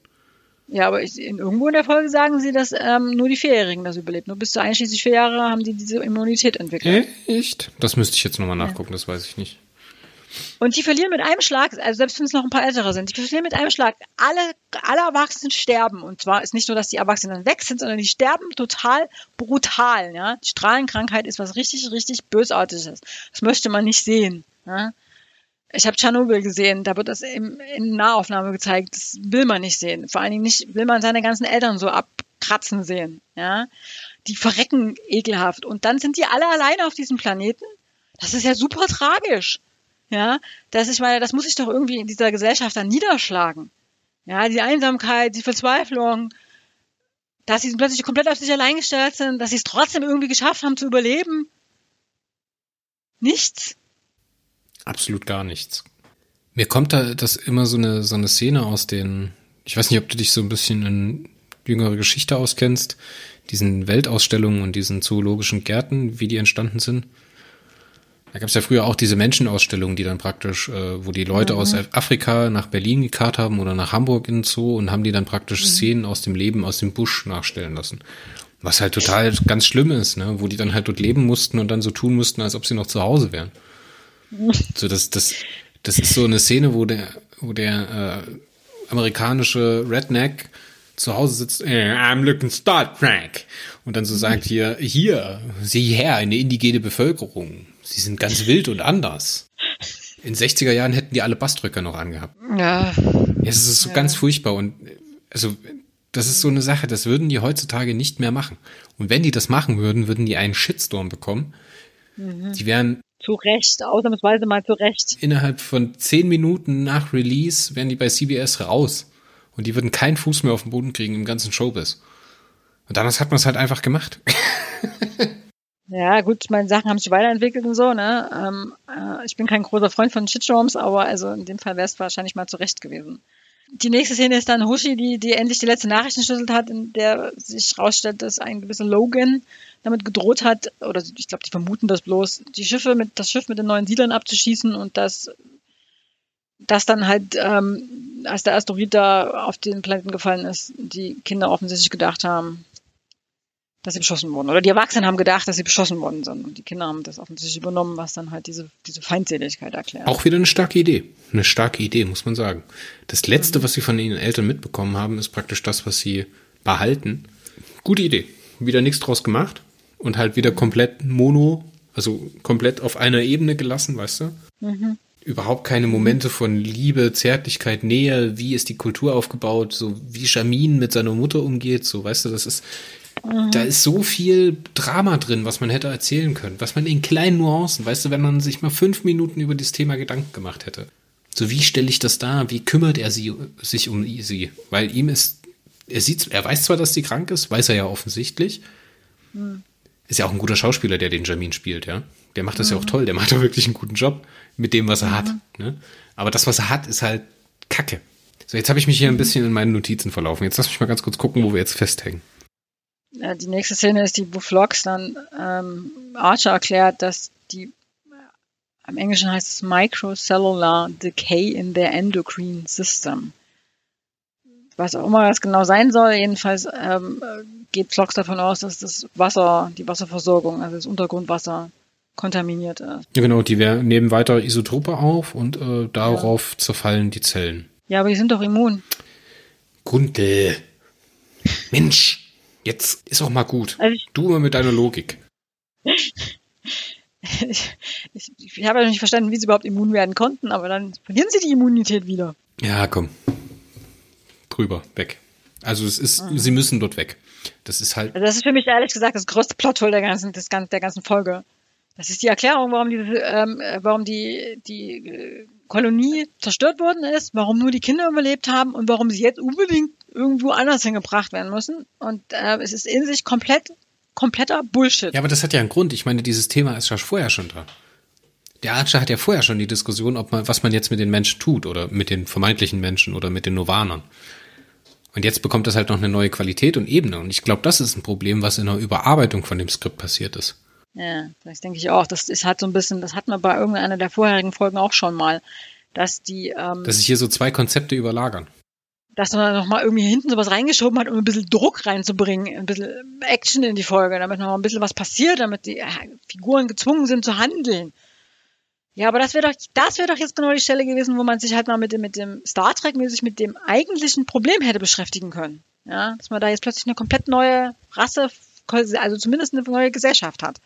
Ja, aber ich, in, irgendwo in der Folge sagen sie, dass ähm, nur die Vierjährigen das überlebt. Nur bis zu einschließlich vier Jahre haben die diese Immunität entwickelt. Echt? Das müsste ich jetzt nochmal nachgucken, ja. das weiß ich nicht. Und die verlieren mit einem Schlag, also selbst wenn es noch ein paar ältere sind, die verlieren mit einem Schlag. Alle, alle Erwachsenen sterben. Und zwar ist nicht nur, dass die Erwachsenen weg sind, sondern die sterben total brutal. Ja? Die Strahlenkrankheit ist was richtig, richtig Bösartiges. Das möchte man nicht sehen. Ja? Ich habe Tschernobyl gesehen, da wird das im, in Nahaufnahme gezeigt. Das will man nicht sehen. Vor allen Dingen nicht, will man seine ganzen Eltern so abkratzen sehen. Ja? Die verrecken ekelhaft. Und dann sind die alle alleine auf diesem Planeten. Das ist ja super tragisch. Ja, das ich meine, das muss sich doch irgendwie in dieser Gesellschaft dann niederschlagen. Ja, die Einsamkeit, die Verzweiflung, dass sie plötzlich komplett auf sich allein gestellt sind, dass sie es trotzdem irgendwie geschafft haben zu überleben. Nichts. Absolut gar nichts. Mir kommt da das immer so eine, so eine Szene aus den, ich weiß nicht, ob du dich so ein bisschen in jüngere Geschichte auskennst, diesen Weltausstellungen und diesen zoologischen Gärten, wie die entstanden sind. Da gab es ja früher auch diese Menschenausstellungen, die dann praktisch, äh, wo die Leute mhm. aus Afrika nach Berlin gekarrt haben oder nach Hamburg in den Zoo und haben die dann praktisch mhm. Szenen aus dem Leben aus dem Busch nachstellen lassen. Was halt total ganz schlimm ist, ne? wo die dann halt dort leben mussten und dann so tun mussten, als ob sie noch zu Hause wären. So, das, das, das ist so eine Szene, wo der, wo der äh, amerikanische Redneck zu Hause sitzt, äh, I'm looking Star Trek. Und dann so sagt hier, hier, sieh her, eine indigene Bevölkerung. Sie sind ganz wild und anders. In 60er Jahren hätten die alle Bassdrücker noch angehabt. Ja. Es ist so ja. ganz furchtbar und also das ist so eine Sache, das würden die heutzutage nicht mehr machen. Und wenn die das machen würden, würden die einen Shitstorm bekommen. Mhm. Die wären zu Recht, ausnahmsweise mal zu Recht. Innerhalb von zehn Minuten nach Release wären die bei CBS raus. Und die würden keinen Fuß mehr auf den Boden kriegen im ganzen Showbiz. Und damals hat man es halt einfach gemacht. Ja, gut, meine Sachen haben sich weiterentwickelt und so, ne? Ähm, äh, ich bin kein großer Freund von Shitstorms, aber also in dem Fall wäre es wahrscheinlich mal zurecht gewesen. Die nächste Szene ist dann Hoshi, die, die endlich die letzte Nachricht entschlüsselt hat, in der sich herausstellt, dass ein gewisser Logan damit gedroht hat, oder ich glaube, die vermuten das bloß, die Schiffe mit, das Schiff mit den neuen Siedlern abzuschießen und dass das dann halt, ähm, als der Asteroid da auf den Planeten gefallen ist, die Kinder offensichtlich gedacht haben, dass sie beschossen wurden. Oder die Erwachsenen haben gedacht, dass sie beschossen worden sind. Und die Kinder haben das offensichtlich übernommen, was dann halt diese, diese Feindseligkeit erklärt. Auch wieder eine starke Idee. Eine starke Idee, muss man sagen. Das Letzte, was sie von ihren Eltern mitbekommen haben, ist praktisch das, was sie behalten. Gute Idee. Wieder nichts draus gemacht. Und halt wieder komplett mono, also komplett auf einer Ebene gelassen, weißt du? Mhm. Überhaupt keine Momente von Liebe, Zärtlichkeit, Nähe, wie ist die Kultur aufgebaut, so wie Shamin mit seiner Mutter umgeht, so, weißt du, das ist, da ist so viel Drama drin, was man hätte erzählen können, was man in kleinen Nuancen, weißt du, wenn man sich mal fünf Minuten über das Thema Gedanken gemacht hätte. So, wie stelle ich das dar? Wie kümmert er sie, sich um sie? Weil ihm ist, er sieht, er weiß zwar, dass sie krank ist, weiß er ja offensichtlich. Mhm. Ist ja auch ein guter Schauspieler, der den Jamin spielt, ja. Der macht das mhm. ja auch toll, der macht doch wirklich einen guten Job mit dem, was er mhm. hat. Ne? Aber das, was er hat, ist halt Kacke. So, jetzt habe ich mich hier ein bisschen in meinen Notizen verlaufen. Jetzt lass mich mal ganz kurz gucken, wo wir jetzt festhängen. Ja, die nächste Szene ist die, wo Vlogs dann ähm, Archer erklärt, dass die, äh, im Englischen heißt es Microcellular Decay in their Endocrine System. Was auch immer das genau sein soll, jedenfalls ähm, geht Vlogs davon aus, dass das Wasser, die Wasserversorgung, also das Untergrundwasser kontaminiert ist. Ja genau, die nehmen weiter Isotope auf und äh, darauf ja. zerfallen die Zellen. Ja, aber die sind doch immun. Gunde. Mensch, jetzt ist auch mal gut. Also ich, du immer mit deiner Logik. ich, ich, ich habe ja nicht verstanden, wie sie überhaupt immun werden konnten, aber dann verlieren sie die Immunität wieder. Ja, komm. Drüber, weg. Also es ist, mhm. sie müssen dort weg. Das ist halt. Also das ist für mich ehrlich gesagt das größte Plothole der ganzen, des, der ganzen Folge. Das ist die Erklärung, warum die, ähm, warum die, die äh, Kolonie zerstört worden ist, warum nur die Kinder überlebt haben und warum sie jetzt unbedingt irgendwo anders hingebracht werden müssen. Und äh, es ist in sich komplett, kompletter Bullshit. Ja, aber das hat ja einen Grund. Ich meine, dieses Thema ist ja vorher schon da. Der Archer hat ja vorher schon die Diskussion, ob man, was man jetzt mit den Menschen tut oder mit den vermeintlichen Menschen oder mit den Novanern. Und jetzt bekommt das halt noch eine neue Qualität und Ebene. Und ich glaube, das ist ein Problem, was in der Überarbeitung von dem Skript passiert ist. Ja, das denke ich auch. Das ist halt so ein bisschen, das hatten wir bei irgendeiner der vorherigen Folgen auch schon mal, dass die. Ähm, dass sich hier so zwei Konzepte überlagern. Dass man noch mal irgendwie hinten sowas reingeschoben hat, um ein bisschen Druck reinzubringen, ein bisschen Action in die Folge, damit noch mal ein bisschen was passiert, damit die äh, Figuren gezwungen sind zu handeln. Ja, aber das wäre doch, das wäre doch jetzt genau die Stelle gewesen, wo man sich halt mal mit dem, mit dem Star Trek mäßig mit dem eigentlichen Problem hätte beschäftigen können. Ja, dass man da jetzt plötzlich eine komplett neue Rasse, also zumindest eine neue Gesellschaft hat.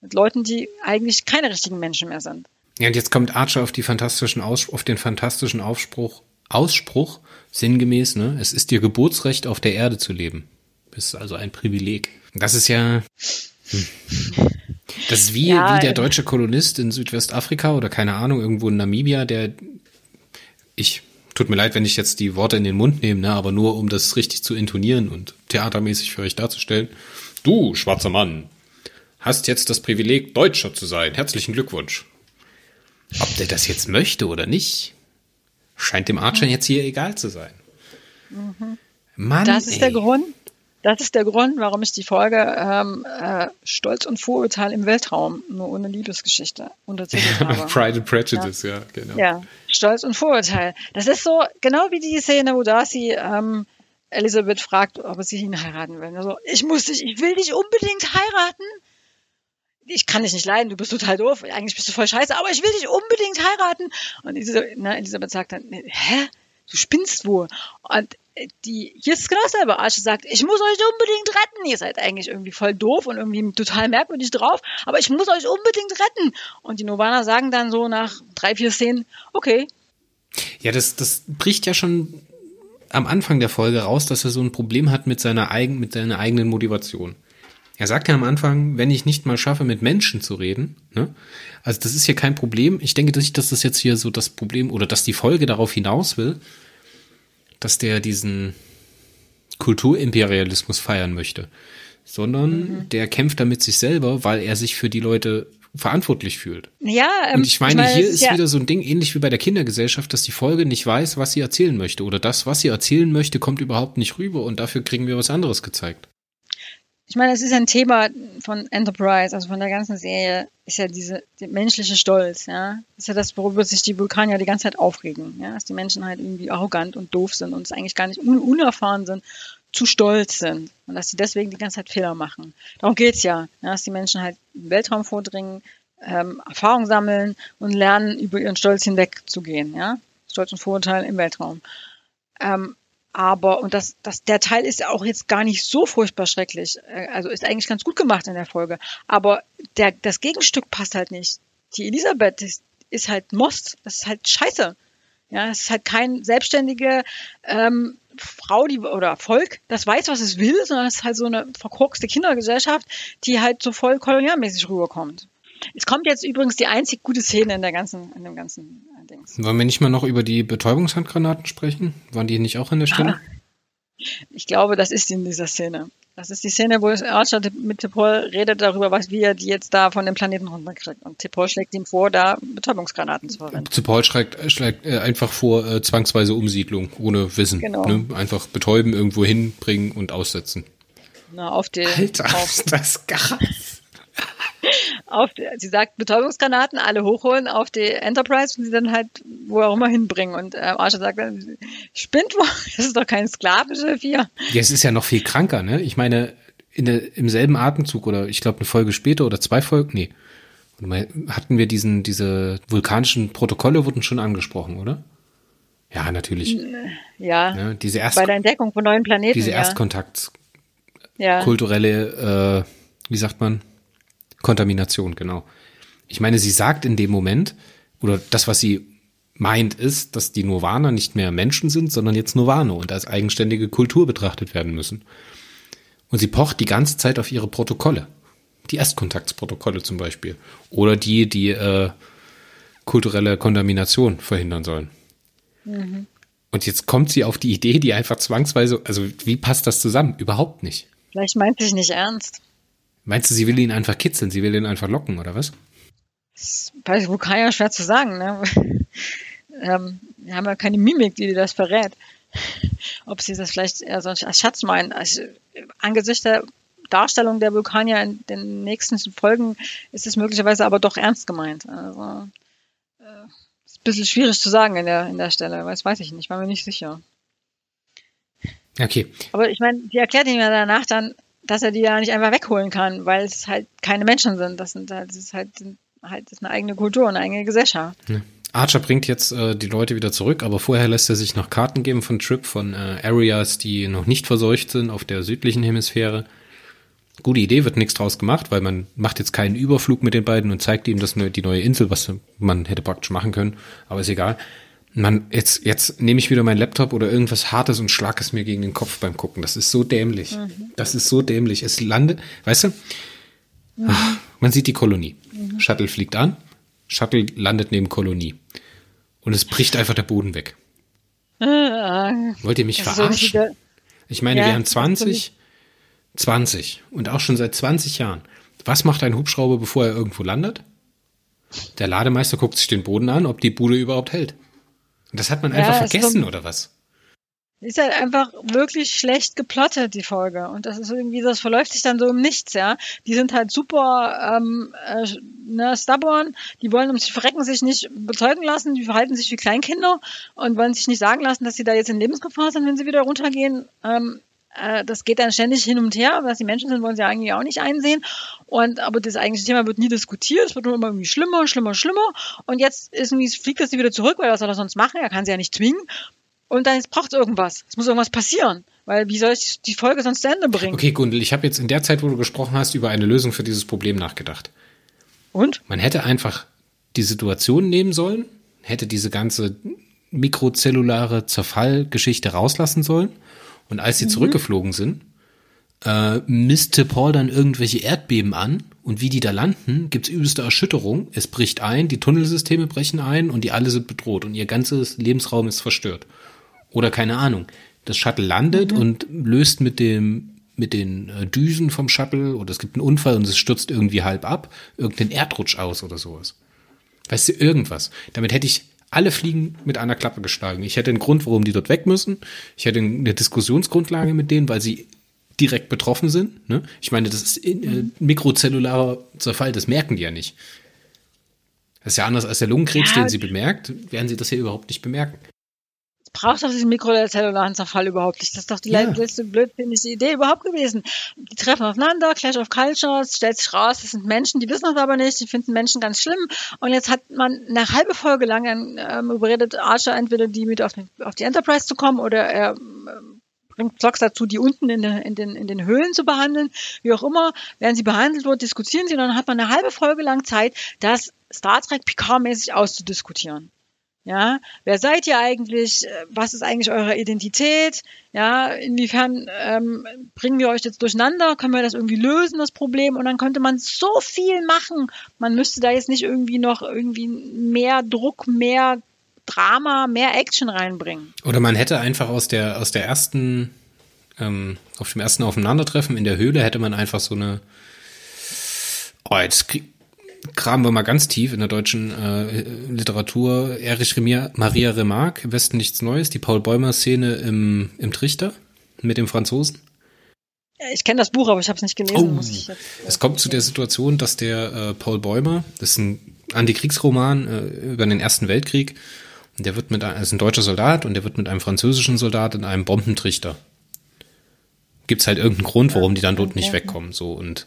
Mit Leuten, die eigentlich keine richtigen Menschen mehr sind. Ja, und jetzt kommt Archer auf, die fantastischen Aus, auf den fantastischen Aufspruch, Ausspruch, sinngemäß, ne? Es ist ihr Geburtsrecht, auf der Erde zu leben. Ist also ein Privileg. Das ist ja. Hm. Das ist wie, ja, wie der deutsche Kolonist in Südwestafrika oder keine Ahnung, irgendwo in Namibia, der ich, tut mir leid, wenn ich jetzt die Worte in den Mund nehme, ne, aber nur um das richtig zu intonieren und theatermäßig für euch darzustellen. Du, schwarzer Mann, hast jetzt das Privileg, Deutscher zu sein. Herzlichen Glückwunsch. Ob der das jetzt möchte oder nicht, scheint dem Archer jetzt hier egal zu sein. Mhm. Mann, das ist ey. der Grund. Das ist der Grund, warum ich die Folge ähm, äh, Stolz und Vorurteil im Weltraum nur ohne Liebesgeschichte untertitelt habe. Pride and Prejudice, ja. ja, genau. Ja, Stolz und Vorurteil. Das ist so genau wie die Szene, wo Darcy ähm, Elisabeth fragt, ob sie ihn heiraten will. Also, ich muss dich, ich will dich unbedingt heiraten ich kann dich nicht leiden, du bist total doof, eigentlich bist du voll scheiße, aber ich will dich unbedingt heiraten. Und Elisabeth, na, sagt dann, hä? Du spinnst wohl. Und die, hier ist es genau dasselbe. Arche sagt, ich muss euch unbedingt retten. Ihr seid eigentlich irgendwie voll doof und irgendwie total merkwürdig drauf, aber ich muss euch unbedingt retten. Und die Novaner sagen dann so nach drei, vier Szenen, okay. Ja, das, das bricht ja schon am Anfang der Folge raus, dass er so ein Problem hat mit seiner, eigen, mit seiner eigenen Motivation. Er sagt ja am Anfang, wenn ich nicht mal schaffe, mit Menschen zu reden, ne? Also das ist hier kein Problem. Ich denke nicht, dass das jetzt hier so das Problem oder dass die Folge darauf hinaus will, dass der diesen Kulturimperialismus feiern möchte, sondern mhm. der kämpft damit sich selber, weil er sich für die Leute verantwortlich fühlt. Ja, ähm, und ich meine, meine hier ist ja wieder so ein Ding, ähnlich wie bei der Kindergesellschaft, dass die Folge nicht weiß, was sie erzählen möchte oder das, was sie erzählen möchte, kommt überhaupt nicht rüber und dafür kriegen wir was anderes gezeigt ich meine, es ist ein Thema von Enterprise, also von der ganzen Serie, ist ja diese die menschliche Stolz, ja. Ist ja das, worüber sich die Vulkanier die ganze Zeit aufregen, ja, dass die Menschen halt irgendwie arrogant und doof sind und es eigentlich gar nicht un unerfahren sind, zu stolz sind und dass sie deswegen die ganze Zeit Fehler machen. Darum geht's ja, ja dass die Menschen halt im Weltraum vordringen, ähm, Erfahrung sammeln und lernen, über ihren Stolz hinwegzugehen, ja. Stolz und Vorurteil im Weltraum. Ähm, aber, und das, das, der Teil ist ja auch jetzt gar nicht so furchtbar schrecklich. Äh, also ist eigentlich ganz gut gemacht in der Folge. Aber der, das Gegenstück passt halt nicht. Die Elisabeth ist, ist halt Most. Das ist halt scheiße. Ja, es ist halt kein selbstständige ähm, Frau die, oder Volk, das weiß, was es will, sondern es ist halt so eine verkorkste Kindergesellschaft, die halt so voll kolonialmäßig rüberkommt. Es kommt jetzt übrigens die einzig gute Szene in der ganzen, in dem ganzen Dings. Wollen wir nicht mal noch über die Betäubungshandgranaten sprechen? Waren die nicht auch an der Stelle? Ich glaube, das ist in dieser Szene. Das ist die Szene, wo Archer mit Tipol redet darüber, was wie er die jetzt da von dem Planeten runterkriegt. Und Tipol schlägt ihm vor, da Betäubungsgranaten zu verwenden. Tipol schlägt, schlägt äh, einfach vor, äh, zwangsweise Umsiedlung, ohne Wissen. Genau. Ne? Einfach betäuben, irgendwo hinbringen und aussetzen. Na, auf den. Alter, auf, ist das krass. Auf, sie sagt Betäubungsgranaten, alle hochholen auf die Enterprise und sie dann halt wo auch immer hinbringen. Und äh, Archer sagt dann, spinnt wohl, das ist doch kein Sklavenschiff hier. Ja, es ist ja noch viel kranker, ne? Ich meine, in der, im selben Atemzug oder ich glaube eine Folge später oder zwei Folgen, nee, hatten wir diesen, diese vulkanischen Protokolle wurden schon angesprochen, oder? Ja, natürlich. Ja. Ne? Diese Erst bei der Entdeckung von neuen Planeten. Diese Erstkontakt, ja. kulturelle, äh, wie sagt man? Kontamination, genau. Ich meine, sie sagt in dem Moment, oder das, was sie meint, ist, dass die Nirvana nicht mehr Menschen sind, sondern jetzt Nirvana und als eigenständige Kultur betrachtet werden müssen. Und sie pocht die ganze Zeit auf ihre Protokolle. Die Erstkontaktsprotokolle zum Beispiel. Oder die, die äh, kulturelle Kontamination verhindern sollen. Mhm. Und jetzt kommt sie auf die Idee, die einfach zwangsweise, also wie passt das zusammen? Überhaupt nicht. Vielleicht meint sie es nicht ernst. Meinst du, sie will ihn einfach kitzeln, sie will ihn einfach locken, oder was? Das weiß ich ja schwer zu sagen. Ne? ähm, wir haben ja keine Mimik, die dir das verrät. Ob sie das vielleicht eher so als Schatz meinen. Also, angesichts der Darstellung der Vulkanier in den nächsten Folgen ist es möglicherweise aber doch ernst gemeint. Also, äh, ist ein bisschen schwierig zu sagen in der, in der Stelle. Das weiß ich nicht, war mir nicht sicher. Okay. Aber ich meine, die erklärt ihm ja danach dann, dass er die ja nicht einfach wegholen kann, weil es halt keine Menschen sind. Das sind halt, das ist halt, halt das ist eine eigene Kultur, eine eigene Gesellschaft. Ja. Archer bringt jetzt äh, die Leute wieder zurück, aber vorher lässt er sich noch Karten geben von Trip, von äh, Areas, die noch nicht verseucht sind auf der südlichen Hemisphäre. Gute Idee, wird nichts draus gemacht, weil man macht jetzt keinen Überflug mit den beiden und zeigt ihm das die neue Insel, was man hätte praktisch machen können, aber ist egal. Man, jetzt, jetzt nehme ich wieder meinen Laptop oder irgendwas Hartes und schlag es mir gegen den Kopf beim Gucken. Das ist so dämlich. Mhm. Das ist so dämlich. Es landet, weißt du, mhm. ach, man sieht die Kolonie. Mhm. Shuttle fliegt an, Shuttle landet neben Kolonie. Und es bricht einfach der Boden weg. Äh, Wollt ihr mich verarschen? Ich meine, ja, wir haben 20, 20 und auch schon seit 20 Jahren. Was macht ein Hubschrauber, bevor er irgendwo landet? Der Lademeister guckt sich den Boden an, ob die Bude überhaupt hält. Und das hat man einfach ja, vergessen, so, oder was? Ist halt einfach wirklich schlecht geplottet, die Folge. Und das ist irgendwie, das verläuft sich dann so im Nichts, ja. Die sind halt super ähm, äh, ne, stubborn, die wollen um sich verrecken sich nicht bezeugen lassen, die verhalten sich wie Kleinkinder und wollen sich nicht sagen lassen, dass sie da jetzt in Lebensgefahr sind, wenn sie wieder runtergehen. Ähm, äh, das geht dann ständig hin und her, was die Menschen sind, wollen sie eigentlich auch nicht einsehen. Und aber das eigentliche Thema wird nie diskutiert, es wird nur immer irgendwie schlimmer, schlimmer, schlimmer. Und jetzt ist irgendwie, fliegt das sie wieder zurück, weil was soll er sonst machen? Er kann sie ja nicht zwingen. Und dann braucht es irgendwas. Es muss irgendwas passieren. Weil wie soll ich die Folge sonst zu Ende bringen? Okay, Gundel, ich habe jetzt in der Zeit, wo du gesprochen hast, über eine Lösung für dieses Problem nachgedacht. Und? Man hätte einfach die Situation nehmen sollen, hätte diese ganze mikrozellulare Zerfallgeschichte rauslassen sollen. Und als sie mhm. zurückgeflogen sind, äh, misste Paul dann irgendwelche Erdbeben an und wie die da landen, gibt's übelste Erschütterung. Es bricht ein, die Tunnelsysteme brechen ein und die alle sind bedroht und ihr ganzes Lebensraum ist verstört. Oder keine Ahnung. Das Shuttle landet mhm. und löst mit dem mit den äh, Düsen vom Shuttle oder es gibt einen Unfall und es stürzt irgendwie halb ab, irgendeinen Erdrutsch aus oder sowas. Weißt du, irgendwas. Damit hätte ich alle Fliegen mit einer Klappe geschlagen. Ich hätte einen Grund, warum die dort weg müssen. Ich hätte eine Diskussionsgrundlage mit denen, weil sie direkt betroffen sind. Ne? Ich meine, das ist in, äh, mikrozellularer Zerfall, das merken die ja nicht. Das ist ja anders als der Lungenkrebs, ja, den sie bemerkt, werden sie das hier überhaupt nicht bemerken. Braucht doch diesen mikrozellularen Zerfall überhaupt nicht. Das ist doch die ja. letzte blödsinnige Idee überhaupt gewesen. Die treffen aufeinander, Clash of Cultures, stellt sich raus, das sind Menschen, die wissen das aber nicht, die finden Menschen ganz schlimm. Und jetzt hat man eine halbe Folge lang ähm, überredet Archer entweder die mit auf, auf die Enterprise zu kommen oder er ähm, bringt Flocks dazu, die unten in, den, in, den, in den Höhlen zu behandeln. Wie auch immer, werden sie behandelt wird, diskutieren sie und dann hat man eine halbe Folge lang Zeit, das Star Trek Picard-mäßig auszudiskutieren. Ja, wer seid ihr eigentlich? Was ist eigentlich eure Identität? Ja, inwiefern ähm, bringen wir euch jetzt durcheinander? Können wir das irgendwie lösen, das Problem? Und dann könnte man so viel machen. Man müsste da jetzt nicht irgendwie noch irgendwie mehr Druck, mehr Drama, mehr Action reinbringen. Oder man hätte einfach aus der, aus der ersten ähm, auf dem ersten Aufeinandertreffen in der Höhle hätte man einfach so eine, oh, jetzt krieg, kramen wir mal ganz tief in der deutschen äh, Literatur. Erich Remier, Maria Remarque, im Westen nichts Neues, die Paul-Bäumer-Szene im, im Trichter mit dem Franzosen. Ich kenne das Buch, aber ich habe es nicht gelesen. Oh, jetzt, äh, es kommt zu der Situation, dass der äh, Paul Bäumer, das ist ein Antikriegsroman äh, über den Ersten Weltkrieg, und der wird mit einem, ist ein deutscher Soldat und der wird mit einem französischen Soldat in einem Bombentrichter. Gibt's halt irgendeinen Grund, warum die dann dort nicht wegkommen, so und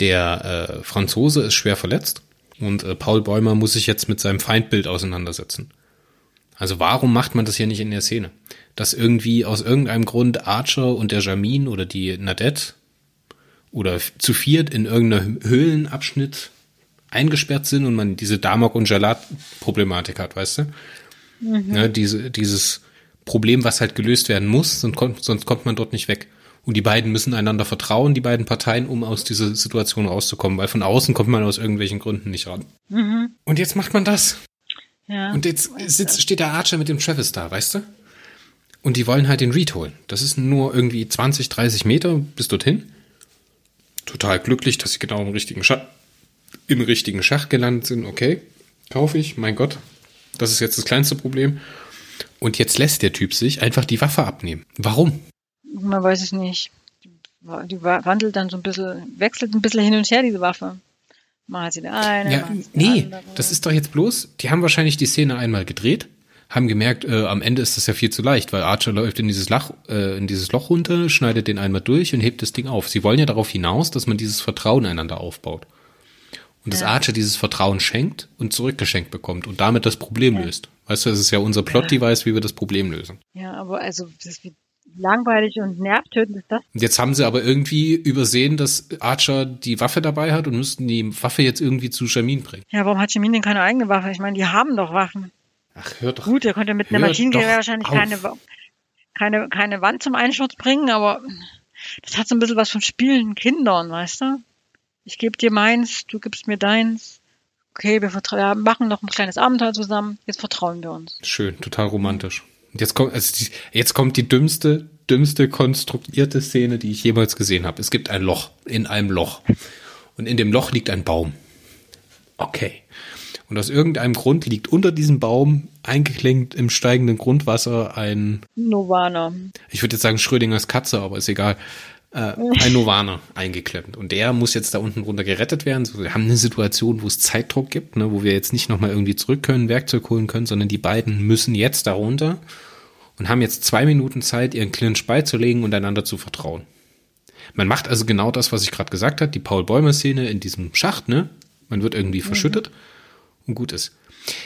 der äh, Franzose ist schwer verletzt und äh, Paul Bäumer muss sich jetzt mit seinem Feindbild auseinandersetzen. Also warum macht man das hier nicht in der Szene? Dass irgendwie aus irgendeinem Grund Archer und der Jamin oder die Nadette oder zu viert in irgendeiner Höhlenabschnitt eingesperrt sind und man diese Damok und Jalat-Problematik hat, weißt du? Mhm. Ja, diese, dieses Problem, was halt gelöst werden muss, sonst kommt, sonst kommt man dort nicht weg. Und die beiden müssen einander vertrauen, die beiden Parteien, um aus dieser Situation rauszukommen, weil von außen kommt man aus irgendwelchen Gründen nicht ran. Mhm. Und jetzt macht man das. Ja. Und jetzt sitzt, steht der Archer mit dem Travis da, weißt du? Und die wollen halt den Reed holen. Das ist nur irgendwie 20, 30 Meter bis dorthin. Total glücklich, dass sie genau im richtigen Schach, im richtigen Schach gelandet sind. Okay, kaufe ich, mein Gott. Das ist jetzt das kleinste Problem. Und jetzt lässt der Typ sich einfach die Waffe abnehmen. Warum? Man weiß es nicht. Die wandelt dann so ein bisschen, wechselt ein bisschen hin und her, diese Waffe. Mal hat sie der eine. Ja, nee, andere. das ist doch jetzt bloß, die haben wahrscheinlich die Szene einmal gedreht, haben gemerkt, äh, am Ende ist das ja viel zu leicht, weil Archer läuft in dieses, Lach, äh, in dieses Loch runter, schneidet den einmal durch und hebt das Ding auf. Sie wollen ja darauf hinaus, dass man dieses Vertrauen einander aufbaut. Und ja. dass Archer dieses Vertrauen schenkt und zurückgeschenkt bekommt und damit das Problem ja. löst. Weißt du, es ist ja unser Plot-Device, wie wir das Problem lösen. Ja, aber also das, wie langweilig und nervtötend ist das. Jetzt haben sie aber irgendwie übersehen, dass Archer die Waffe dabei hat und müssten die Waffe jetzt irgendwie zu Shamin bringen. Ja, warum hat Shamin denn keine eigene Waffe? Ich meine, die haben doch Waffen. Ach, hör doch. Gut, er konnte mit einer Maschinengewehr wahrscheinlich keine, keine, keine Wand zum Einsturz bringen, aber das hat so ein bisschen was von spielenden Kindern, weißt du? Ich gebe dir meins, du gibst mir deins. Okay, wir, wir machen noch ein kleines Abenteuer zusammen. Jetzt vertrauen wir uns. Schön, total romantisch. Jetzt kommt, also die, jetzt kommt die dümmste, dümmste konstruierte Szene, die ich jemals gesehen habe. Es gibt ein Loch in einem Loch. Und in dem Loch liegt ein Baum. Okay. Und aus irgendeinem Grund liegt unter diesem Baum eingeklinkt im steigenden Grundwasser ein Nirvana. Ich würde jetzt sagen Schrödingers Katze, aber ist egal. Äh, ein Nirvana eingeklemmt. Und der muss jetzt da unten runter gerettet werden. So, wir haben eine Situation, wo es Zeitdruck gibt, ne, wo wir jetzt nicht nochmal irgendwie zurück können, Werkzeug holen können, sondern die beiden müssen jetzt da runter und haben jetzt zwei Minuten Zeit, ihren Clinch beizulegen und einander zu vertrauen. Man macht also genau das, was ich gerade gesagt habe, die Paul-Bäumer-Szene in diesem Schacht, ne? Man wird irgendwie mhm. verschüttet und gut ist.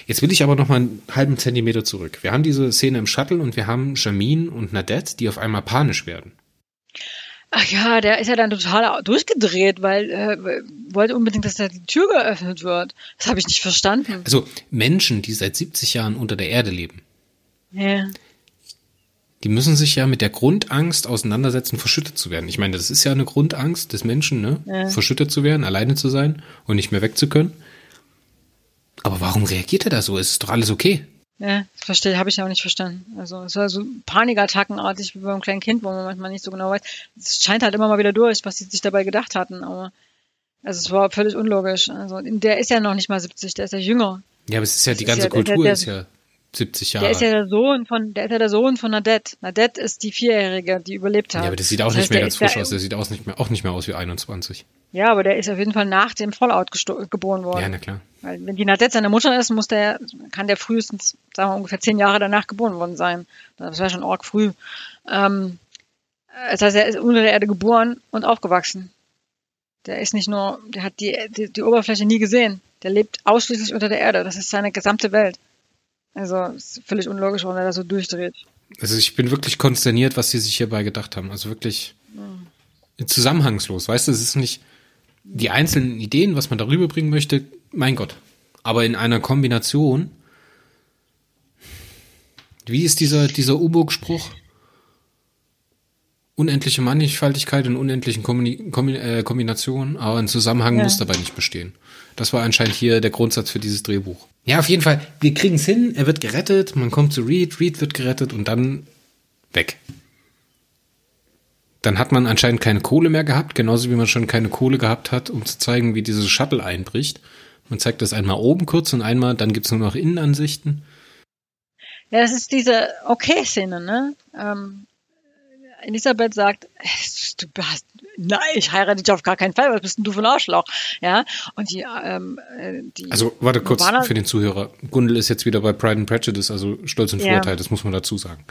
Jetzt will ich aber noch mal einen halben Zentimeter zurück. Wir haben diese Szene im Shuttle und wir haben Jamin und Nadette, die auf einmal panisch werden. Ach ja, der ist ja dann total durchgedreht, weil äh, wollte unbedingt, dass da die Tür geöffnet wird. Das habe ich nicht verstanden. Also Menschen, die seit 70 Jahren unter der Erde leben, ja. die müssen sich ja mit der Grundangst auseinandersetzen, verschüttet zu werden. Ich meine, das ist ja eine Grundangst des Menschen, ne? Ja. Verschüttet zu werden, alleine zu sein und nicht mehr wegzukönnen. Aber warum reagiert er da so? Es ist doch alles okay. Ja, verstehe, habe ich auch nicht verstanden. Also es war so Panikattackenartig wie beim kleinen Kind, wo man manchmal nicht so genau weiß. Es scheint halt immer mal wieder durch, was sie sich dabei gedacht hatten, aber also es war völlig unlogisch. Also der ist ja noch nicht mal 70, der ist ja jünger. Ja, aber es ist ja das die ganze ja, Kultur der, der, ist ja 70 Jahre. Der ist ja der Sohn von, der ist ja der Sohn von Nadette. Nadette ist die Vierjährige, die überlebt hat. Ja, aber das sieht auch das nicht heißt, mehr ganz frisch aus. Der sieht aus nicht mehr, auch nicht mehr aus wie 21. Ja, aber der ist auf jeden Fall nach dem Fallout geboren worden. Ja, na klar. Weil wenn die Nadette seine Mutter ist, muss der, kann der frühestens, sagen wir ungefähr zehn Jahre danach geboren worden sein. Das wäre schon arg früh. Ähm, das heißt, er ist unter der Erde geboren und aufgewachsen. Der ist nicht nur, der hat die, die, die Oberfläche nie gesehen. Der lebt ausschließlich unter der Erde. Das ist seine gesamte Welt. Also ist völlig unlogisch, warum er da so durchdreht. Also ich bin wirklich konsterniert, was sie sich hierbei gedacht haben. Also wirklich mhm. zusammenhangslos. Weißt du, es ist nicht die einzelnen Ideen, was man darüber bringen möchte, mein Gott. Aber in einer Kombination, wie ist dieser, dieser U-Boot-Spruch? Unendliche Mannigfaltigkeit in unendlichen Kombin Kombin äh, Kombinationen, aber ein Zusammenhang ja. muss dabei nicht bestehen. Das war anscheinend hier der Grundsatz für dieses Drehbuch. Ja, auf jeden Fall, wir kriegen es hin, er wird gerettet, man kommt zu Reed, Reed wird gerettet und dann weg. Dann hat man anscheinend keine Kohle mehr gehabt, genauso wie man schon keine Kohle gehabt hat, um zu zeigen, wie dieses Shuttle einbricht. Man zeigt das einmal oben kurz und einmal, dann gibt's nur noch Innenansichten. Ja, das ist diese Okay-Szene, ne? Ähm, Elisabeth sagt, du hast, nein, ich heirate dich auf gar keinen Fall, was bist denn du für ein Arschloch? Ja, und die, ähm, äh, die Also, warte kurz Nirvana, für den Zuhörer. Gundel ist jetzt wieder bei Pride and Prejudice, also Stolz und Vorurteil, ja. das muss man dazu sagen.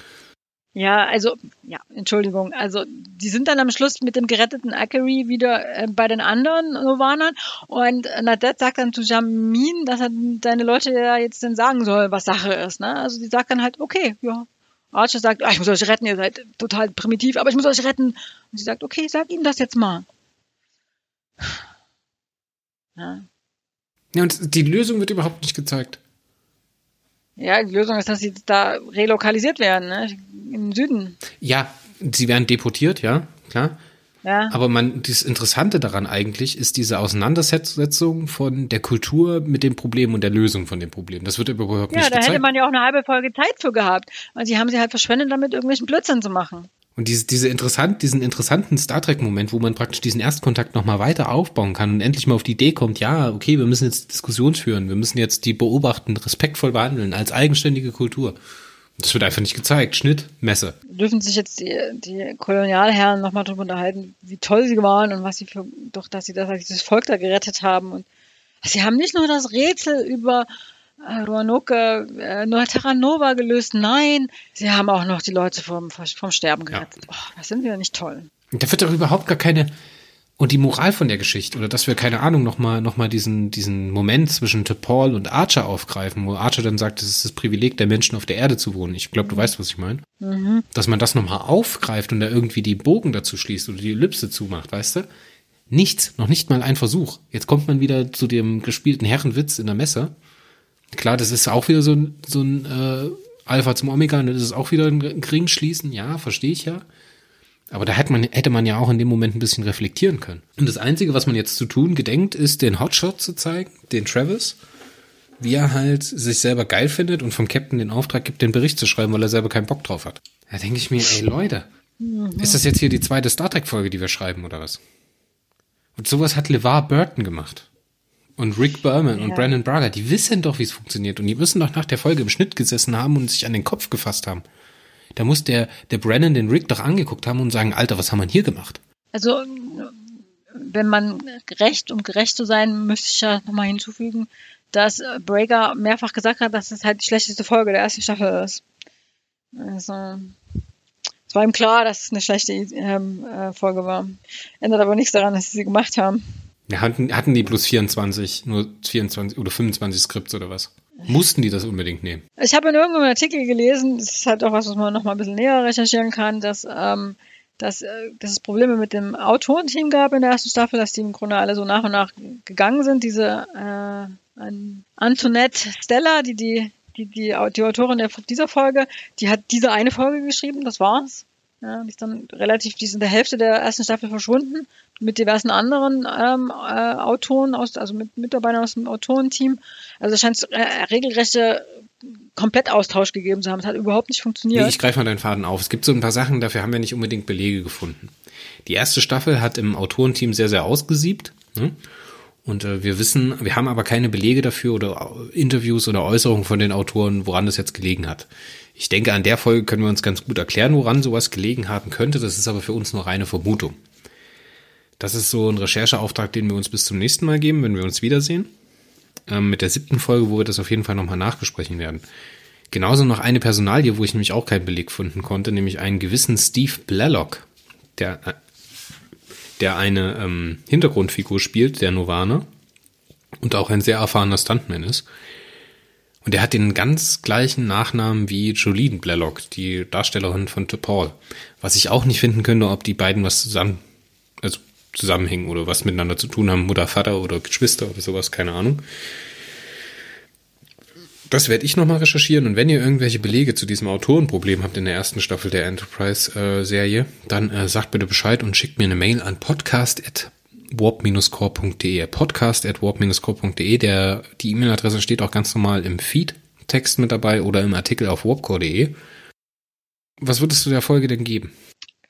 Ja, also, ja, Entschuldigung. Also, die sind dann am Schluss mit dem geretteten Akari wieder äh, bei den anderen Novanern und Nadette sagt dann zu Jamin, dass er deine Leute ja jetzt dann sagen soll, was Sache ist. Ne? Also, die sagt dann halt, okay, ja. Archer sagt, ah, ich muss euch retten, ihr seid total primitiv, aber ich muss euch retten. Und sie sagt, okay, sag ihm das jetzt mal. Ja. Ja, und die Lösung wird überhaupt nicht gezeigt. Ja, die Lösung ist, dass sie da relokalisiert werden, ne? Im Süden. Ja, sie werden deportiert, ja, klar. Ja. Aber man, das Interessante daran eigentlich ist diese Auseinandersetzung von der Kultur mit dem Problem und der Lösung von dem Problem. Das wird überhaupt ja, nicht gezeigt. Ja, da hätte man ja auch eine halbe Folge Zeit für gehabt. Und sie haben sie halt verschwendet, damit irgendwelchen Blödsinn zu machen. Und diese, diese interessant, diesen interessanten Star Trek-Moment, wo man praktisch diesen Erstkontakt nochmal weiter aufbauen kann und endlich mal auf die Idee kommt, ja, okay, wir müssen jetzt Diskussion führen, wir müssen jetzt die beobachten, respektvoll behandeln, als eigenständige Kultur. Das wird einfach nicht gezeigt. Schnitt, Messe. Dürfen sich jetzt die, die Kolonialherren nochmal darüber unterhalten, wie toll sie waren und was sie für, doch, dass sie das, dieses Volk da gerettet haben. Und sie haben nicht nur das Rätsel über äh, Roanoke, äh, Terra Nova gelöst. Nein, sie haben auch noch die Leute vom, vom Sterben gerettet. Ja. Oh, das sind wir nicht toll. Da wird doch überhaupt gar keine, und die Moral von der Geschichte, oder dass wir, keine Ahnung, nochmal noch mal diesen, diesen Moment zwischen Paul und Archer aufgreifen, wo Archer dann sagt, es ist das Privileg der Menschen auf der Erde zu wohnen. Ich glaube, du weißt, was ich meine. Mhm. Dass man das nochmal aufgreift und da irgendwie die Bogen dazu schließt oder die Ellipse zumacht, weißt du? Nichts, noch nicht mal ein Versuch. Jetzt kommt man wieder zu dem gespielten Herrenwitz in der Messe. Klar, das ist auch wieder so ein, so ein äh, Alpha zum Omega, und das ist auch wieder ein Ring schließen, ja, verstehe ich ja. Aber da hätte man, hätte man ja auch in dem Moment ein bisschen reflektieren können. Und das Einzige, was man jetzt zu tun gedenkt, ist, den Hotshot zu zeigen, den Travis, wie er halt sich selber geil findet und vom Captain den Auftrag gibt, den Bericht zu schreiben, weil er selber keinen Bock drauf hat. Da denke ich mir, ey Leute, mhm. ist das jetzt hier die zweite Star Trek-Folge, die wir schreiben, oder was? Und sowas hat LeVar Burton gemacht und Rick Berman ja. und Brandon Braga, die wissen doch, wie es funktioniert. Und die müssen doch nach der Folge im Schnitt gesessen haben und sich an den Kopf gefasst haben. Da muss der, der Brennan den Rick doch angeguckt haben und sagen, Alter, was haben wir hier gemacht? Also, wenn man gerecht um gerecht zu sein, müsste ich ja nochmal hinzufügen, dass Breaker mehrfach gesagt hat, dass es halt die schlechteste Folge der ersten Staffel ist. Also, es war ihm klar, dass es eine schlechte ähm, äh, Folge war. Ändert aber nichts daran, dass sie sie gemacht haben. Ja, hatten, hatten die plus 24, nur 24 oder 25 Skripts oder was? Mussten die das unbedingt nehmen? Ich habe in irgendeinem Artikel gelesen, das ist halt auch was, was man noch mal ein bisschen näher recherchieren kann, dass, ähm, dass, äh, dass es Probleme mit dem Autorenteam gab in der ersten Staffel, dass die im Grunde alle so nach und nach gegangen sind. Diese äh, Antoinette Stella, die die, die, die, die Autorin der, dieser Folge, die hat diese eine Folge geschrieben, das war's. Ja, die ist dann relativ, die ist in der Hälfte der ersten Staffel verschwunden mit diversen anderen ähm, äh, Autoren, aus, also mit Mitarbeitern aus dem Autorenteam. Also es scheint äh, regelrechte Komplettaustausch gegeben zu haben. Es hat überhaupt nicht funktioniert. Nee, ich greife mal deinen Faden auf. Es gibt so ein paar Sachen, dafür haben wir nicht unbedingt Belege gefunden. Die erste Staffel hat im Autorenteam sehr, sehr ausgesiebt. Ne? Und äh, wir wissen, wir haben aber keine Belege dafür oder Interviews oder Äußerungen von den Autoren, woran das jetzt gelegen hat. Ich denke, an der Folge können wir uns ganz gut erklären, woran sowas gelegen haben könnte. Das ist aber für uns nur reine Vermutung. Das ist so ein Rechercheauftrag, den wir uns bis zum nächsten Mal geben, wenn wir uns wiedersehen. Ähm, mit der siebten Folge, wo wir das auf jeden Fall nochmal nachbesprechen werden. Genauso noch eine Personalie, wo ich nämlich auch keinen Beleg finden konnte, nämlich einen gewissen Steve Blalock, der, äh, der eine ähm, Hintergrundfigur spielt, der Nirvana, und auch ein sehr erfahrener Stuntman ist. Und er hat den ganz gleichen Nachnamen wie Jolene Blalock, die Darstellerin von To Paul. Was ich auch nicht finden könnte, ob die beiden was zusammen, also zusammenhängen oder was miteinander zu tun haben, Mutter, Vater oder Geschwister oder sowas, keine Ahnung. Das werde ich nochmal recherchieren und wenn ihr irgendwelche Belege zu diesem Autorenproblem habt in der ersten Staffel der Enterprise-Serie, dann äh, sagt bitte Bescheid und schickt mir eine Mail an podcast@ warp-core.de. Podcast at warp-core.de. Der, die E-Mail-Adresse steht auch ganz normal im Feed-Text mit dabei oder im Artikel auf warpcore.de. Was würdest du der Folge denn geben?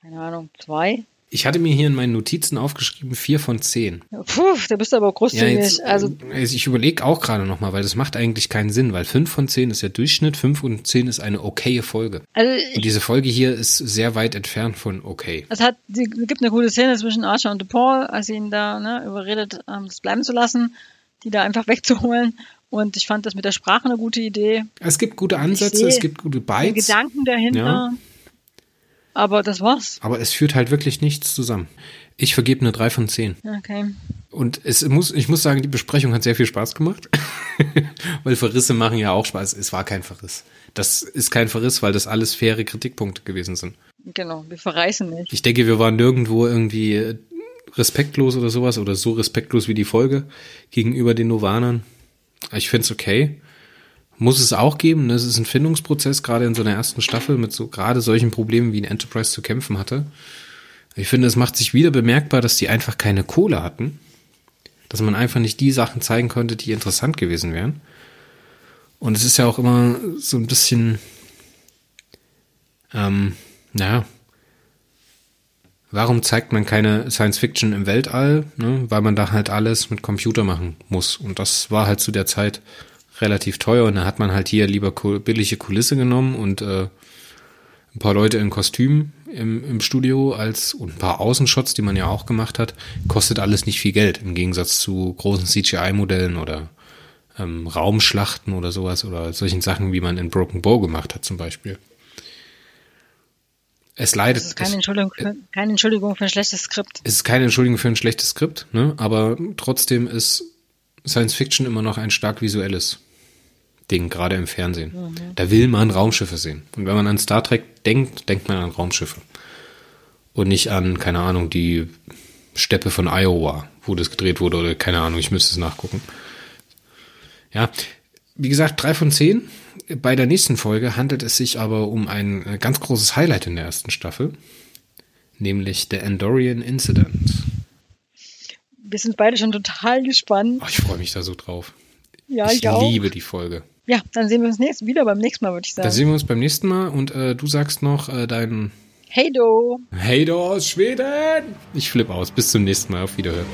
Keine Ahnung, zwei? Ich hatte mir hier in meinen Notizen aufgeschrieben, vier von zehn. Puh, da bist du aber großzügig. jetzt, also, äh, ich überlege auch gerade nochmal, weil das macht eigentlich keinen Sinn, weil fünf von zehn ist der Durchschnitt, fünf von zehn ist eine okaye Folge. also Und diese Folge hier ist sehr weit entfernt von okay. es hat, die, es gibt eine gute Szene zwischen Archer und DePaul, als sie ihn da ne, überredet, ähm, das bleiben zu lassen, die da einfach wegzuholen. Und ich fand das mit der Sprache eine gute Idee. Es gibt gute Ansätze, es gibt gute Den Bites, Gedanken dahinter. Ja. Aber das war's. aber es führt halt wirklich nichts zusammen. Ich vergebe eine drei von zehn. Okay. Und es muss, ich muss sagen, die Besprechung hat sehr viel Spaß gemacht. weil Verrisse machen ja auch Spaß. Es war kein Verriss. Das ist kein Verriss, weil das alles faire Kritikpunkte gewesen sind. Genau, wir verreißen nicht. Ich denke, wir waren nirgendwo irgendwie respektlos oder sowas oder so respektlos wie die Folge gegenüber den Novanern. Ich finde es okay. Muss es auch geben. Ne? Es ist ein Findungsprozess, gerade in so einer ersten Staffel mit so gerade solchen Problemen wie ein Enterprise zu kämpfen hatte. Ich finde, es macht sich wieder bemerkbar, dass die einfach keine Kohle hatten. Dass man einfach nicht die Sachen zeigen konnte, die interessant gewesen wären. Und es ist ja auch immer so ein bisschen, ähm, naja, warum zeigt man keine Science Fiction im Weltall? Ne? Weil man da halt alles mit Computer machen muss. Und das war halt zu der Zeit relativ teuer. Und da hat man halt hier lieber billige Kulisse genommen und äh, ein paar Leute in Kostümen im, im Studio als und ein paar Außenshots, die man ja auch gemacht hat, kostet alles nicht viel Geld im Gegensatz zu großen CGI-Modellen oder ähm, Raumschlachten oder sowas oder solchen Sachen, wie man in Broken Bow gemacht hat zum Beispiel. Es leidet. Das ist keine es- Entschuldigung, für, keine Entschuldigung für ein schlechtes Skript. es ist keine Entschuldigung für ein schlechtes Skript, ne? aber trotzdem ist Science Fiction immer noch ein stark visuelles Ding, gerade im Fernsehen. Da will man Raumschiffe sehen. Und wenn man an Star Trek denkt, denkt man an Raumschiffe. Und nicht an, keine Ahnung, die Steppe von Iowa, wo das gedreht wurde, oder keine Ahnung, ich müsste es nachgucken. Ja, wie gesagt, drei von zehn. Bei der nächsten Folge handelt es sich aber um ein äh, ganz großes Highlight in der ersten Staffel, nämlich The Endorian Incident. Wir sind beide schon total gespannt. Oh, ich freue mich da so drauf. Ja, ich ich, liebe die Folge. Ja, dann sehen wir uns nächst, wieder beim nächsten Mal, würde ich sagen. sehen wir uns beim nächsten Mal und äh, du sagst noch äh, deinen Hey do! Hey du aus Schweden! Ich flippe aus. Bis zum nächsten Mal. Auf Wiederhören.